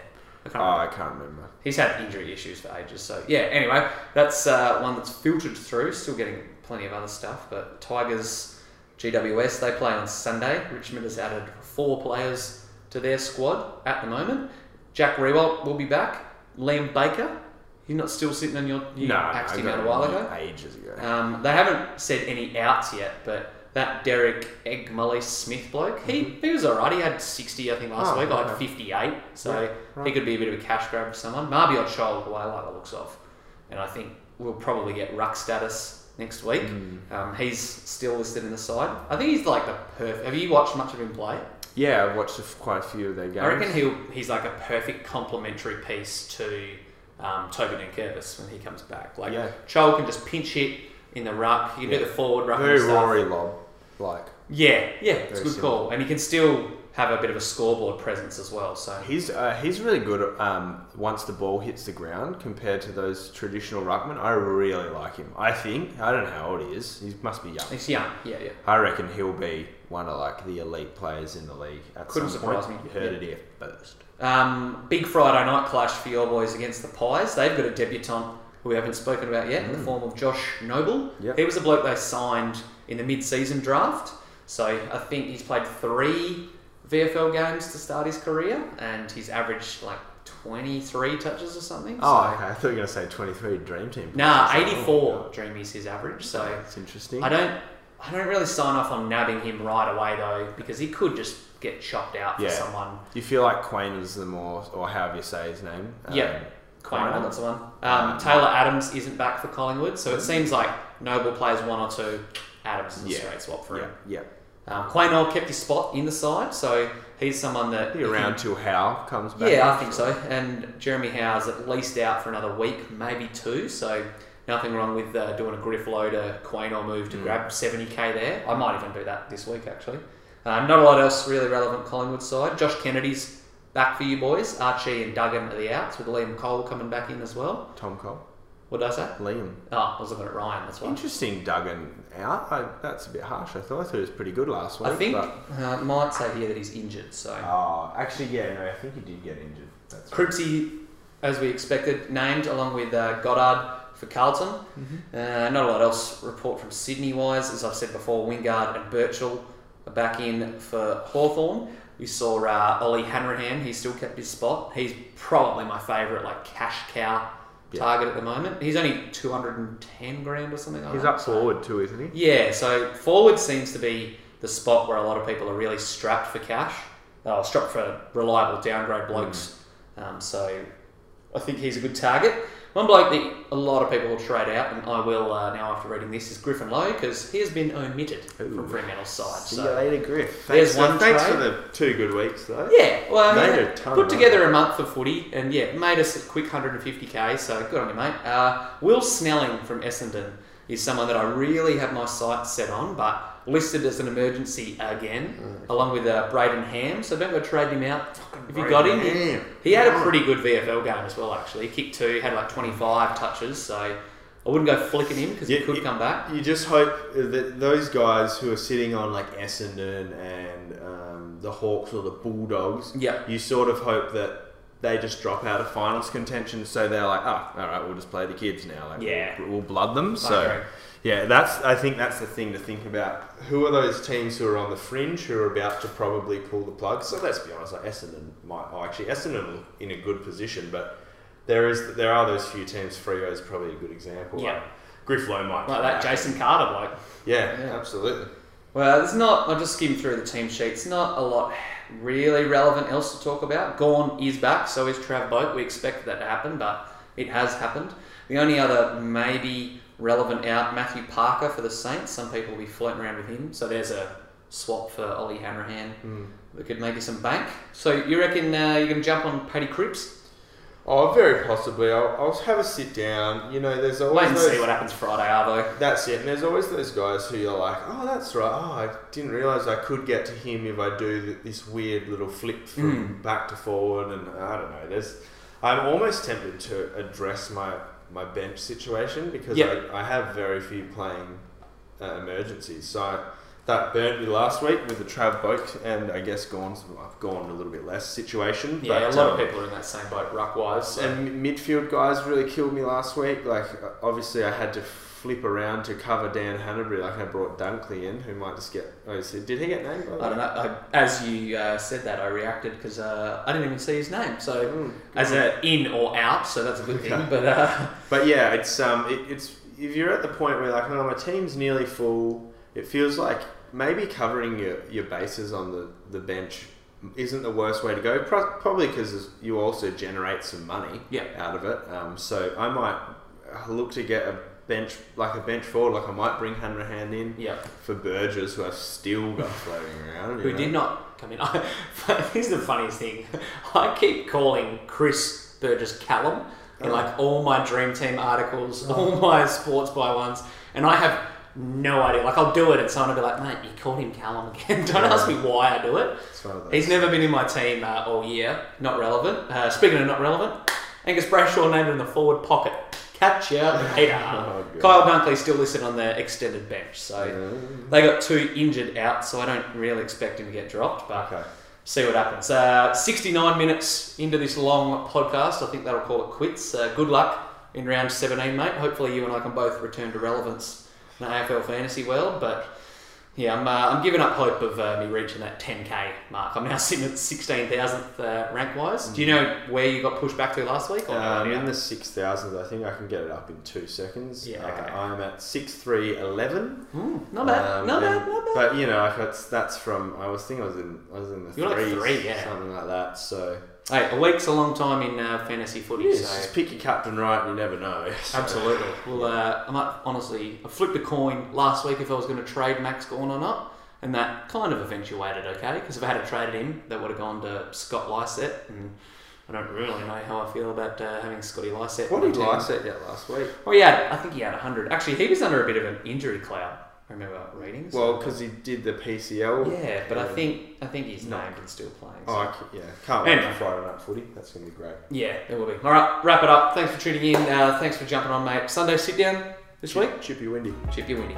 I can't Oh, remember. I can't remember. He's had injury issues for ages. So yeah. Anyway, that's uh, one that's filtered through. Still getting plenty of other stuff. But Tigers, GWS, they play on Sunday. Richmond has added four players to their squad at the moment. Jack Riewoldt will be back. Liam Baker. You're not still sitting on your. You no, axed I him out a while ago. Ages ago. Um, they haven't said any outs yet, but that Derek Eggmolesse-Smith bloke, he, he was alright. He had 60, I think, last Oh, week, like okay. 58. So Yeah, he could be a bit of a cash grab for someone. Mabior Chol, who I like the looks of. And I think we'll probably get ruck status next week. Mm. Um, he's still listed in the side. I think he's like the perfect. Have you watched much of him play? Yeah, I've watched a f- quite a few of their games. I reckon he'll he's like a perfect complementary piece to um, Toby Nankervis when he comes back. Like Yeah. Chol can just pinch hit in the ruck. He can Yeah. do the forward ruck. Very. Rory Lobb, like Yeah, yeah, it's a good call, and he can still have a bit of a scoreboard presence as well. So he's uh, he's really good um, once the ball hits the ground compared to those traditional ruckmen. I really like him. I think I don't know how old he is. He must be young. he's young. Yeah, yeah. I reckon he'll be one of like the elite players in the league at Couldn't some surprise point. me. You heard Yeah. it here first. Um, big Friday night clash for your boys against the Pies. They've got a debutant who we haven't spoken about yet in the form of Josh Noble. Yep. He was a bloke they signed in the mid-season draft. So I think he's played three VFL games to start his career, and he's averaged like 23 touches or something. Oh, so- okay. I thought you were going to say 23 Dream Team. Nah, players. 84 Dreamies his average. So That's interesting. I don't, I don't really sign off on nabbing him right away though, because he could just get chopped out for Yeah. someone. You feel like Quain is the more, or however you say his name. um, Yeah. Quaynor. that's the one. Um, Um, Taylor Adams isn't back for Collingwood, so it seems like Noble plays one or two. Adams is a straight swap for Yeah, him. yeah. Um, Quaynor kept his spot in the side, so he's someone that Be around till Howe comes back. Yeah, I think so. And Jeremy Howe's at least out for another week, maybe two. So nothing wrong with uh, doing a Griff loader Quaynor move to Mm. grab 70k there. I might even do that this week actually. Uh, not a lot else really relevant Collingwood side. Josh Kennedy's back for you boys. Archie and Duggan are the outs with Liam Cole coming back in as well. Tom Cole. What did I say? Liam. Oh, I was looking at Ryan. That's why. Interesting Duggan out. I, that's a bit harsh. I thought I thought he was pretty good last week. I think uh, it might say here that he's injured. So Oh, actually, yeah, no, I think he did get injured. That's Cripsy, as we expected, named along with uh, Goddard for Carlton. Uh, not a lot else report from Sydney wise. As I've said before, Wingard and Birchall are back in for Hawthorn. We saw uh, Ollie Hanrahan, he still kept his spot. He's probably my favourite like cash cow Yeah. target at the moment. He's only 210 grand or something like He's that. up forward too, isn't he? yeah, so forward seems to be the spot where a lot of people are really strapped for cash. Oh, strapped for reliable downgrade blokes. Um, so I think he's a good target. One bloke that a lot of people will trade out, and I will uh, now after reading this, is Griffin Logue because he has been omitted Ooh. from Fremantle's side. See So you later, Griff. There's Thanks, one thanks trade. for the two good weeks though. yeah, well, Made a ton put together a month of footy, and yeah, made us a quick 150k. So good on you, mate. Uh, Will Snelling from Essendon is someone that I really have my sights set on, but listed as an emergency again, along with uh, Brayden Ham. So don't go trading him out. If you got him, he, Ham. he had a pretty good VFL game as well. Actually, he kicked two, had like 25 touches. So I wouldn't go flicking him because he could yeah. come back. You just hope that those guys who are sitting on like Essendon and um, the Hawks or the Bulldogs, Yeah. you sort of hope that they just drop out of finals contention. So they're like, oh, all right, we'll just play the kids now. Like, Yeah. we'll, we'll blood them. So. Yeah, that's. I think that's the thing to think about. Who are those teams who are on the fringe who are about to probably pull the plug? So let's be honest. Like Essendon might. Oh, actually, Essendon are in a good position, but there is there are those few teams. Freo is probably a good example. Yeah. Like Griff Logue might. Like that back. Jason Carter bloke. Yeah, Yeah. absolutely. Well, there's not. I'll just skim through the team sheets. Not a lot really relevant else to talk about. Gawn is back, so is Trav Boak. We expected that to happen, but it has happened. The only other maybe relevant out, Matthew Parker for the Saints. Some people will be floating around with him, so there's a swap for Ollie Hanrahan. Mm. We could make you some bank. So you reckon uh, you're going to jump on Paddy Cripps? Oh, very possibly. I'll, I'll have a sit down. You know, there's always Wait and those, see what happens Friday, Arvo. That's it. And there's always those guys who you're like, oh, that's right. Oh, I didn't realize I could get to him if I do this weird little flip from Mm. back to forward. And I don't know. There's, I'm almost tempted to address my my bench situation because Yep. I, I have very few playing uh, emergencies. So that burnt me last week with the Trav Boak and I guess Gawn's I've gone a little bit less situation. Yeah, but, a lot um, of people are in that same boat, ruck wise. So. and midfield guys really killed me last week. Like obviously, I had to flip around to cover Dan Hannebery. Like I brought Dunkley in, who might just get. Oh, did he get named? By I don't know. I, as you uh, said that, I reacted because uh, I didn't even see his name. So Mm, as a in or out, so that's a good thing. But uh, But yeah, it's um, it, it's if you're at the point where like, oh, my team's nearly full. It feels like maybe covering your, your bases on the, the bench isn't the worst way to go. Pro- probably because you also generate some money Yeah. out of it. Um, so I might look to get a bench like a bench forward. Like I might bring Hanrahan in Yeah. for Burgess, who I've still got floating around. Who know. did not come in. Here's the funniest thing. I keep calling Chris Burgess Callum in Oh. like all my Dream Team articles, all my sports by ones, and I have no idea. Like I'll do it and someone will be like, mate, you called him Callum again. Don't ask me why I do it. It's one of those. He's never been in my team uh, all year. Not relevant. Uh, speaking of not relevant, Angus Brayshaw named in the forward pocket. Catch ya later. Oh, Kyle Dunkley still listed on the extended bench, so Yeah. they got two injured out, so I don't really expect him to get dropped. But Okay. see what happens. Uh, 69 minutes into this long podcast, I think that'll call it quits. Uh, good luck in round 17, mate. Hopefully, you and I can both return to relevance in the AFL fantasy world. But yeah, I'm, uh, I'm giving up hope of uh, me reaching that 10k mark. I'm now sitting at 16,000th uh, rank wise. Do you know where you got pushed back to last week? Or Um, in the six thousands, I think I can get it up in two seconds. Yeah, Uh, okay. I'm at six three eleven. Hmm, not bad. Um, not and- bad. Not bad. But you know, that's from I was thinking I was in I was in the You're like three, yeah. something like that. So Hey, a week's a long time in uh, fantasy footy. so just pick your captain right, and you never know. So- Absolutely. Well, uh, I might honestly, I flipped a coin last week if I was going to trade Max Gawn or not, and that kind of eventuated okay, because if I had traded him, that would have gone to Scott Lycett, and I don't really know how I feel about uh, having Scotty Lycett. What did. Lycett get last week? Oh, yeah, I think he had 100. Actually, he was under a bit of an injury cloud, I remember reading. Well, because he did the PCL. Yeah, but I think I think he's No. named and still playing. Oh, so- c- yeah, can't wait Anyway. for Friday night footy. That's gonna be great. Yeah, it will be. All right, wrap it up. Thanks for tuning in. Uh, thanks for jumping on, mate. Sunday sit down this week. Chippy Windy. Chip you windy.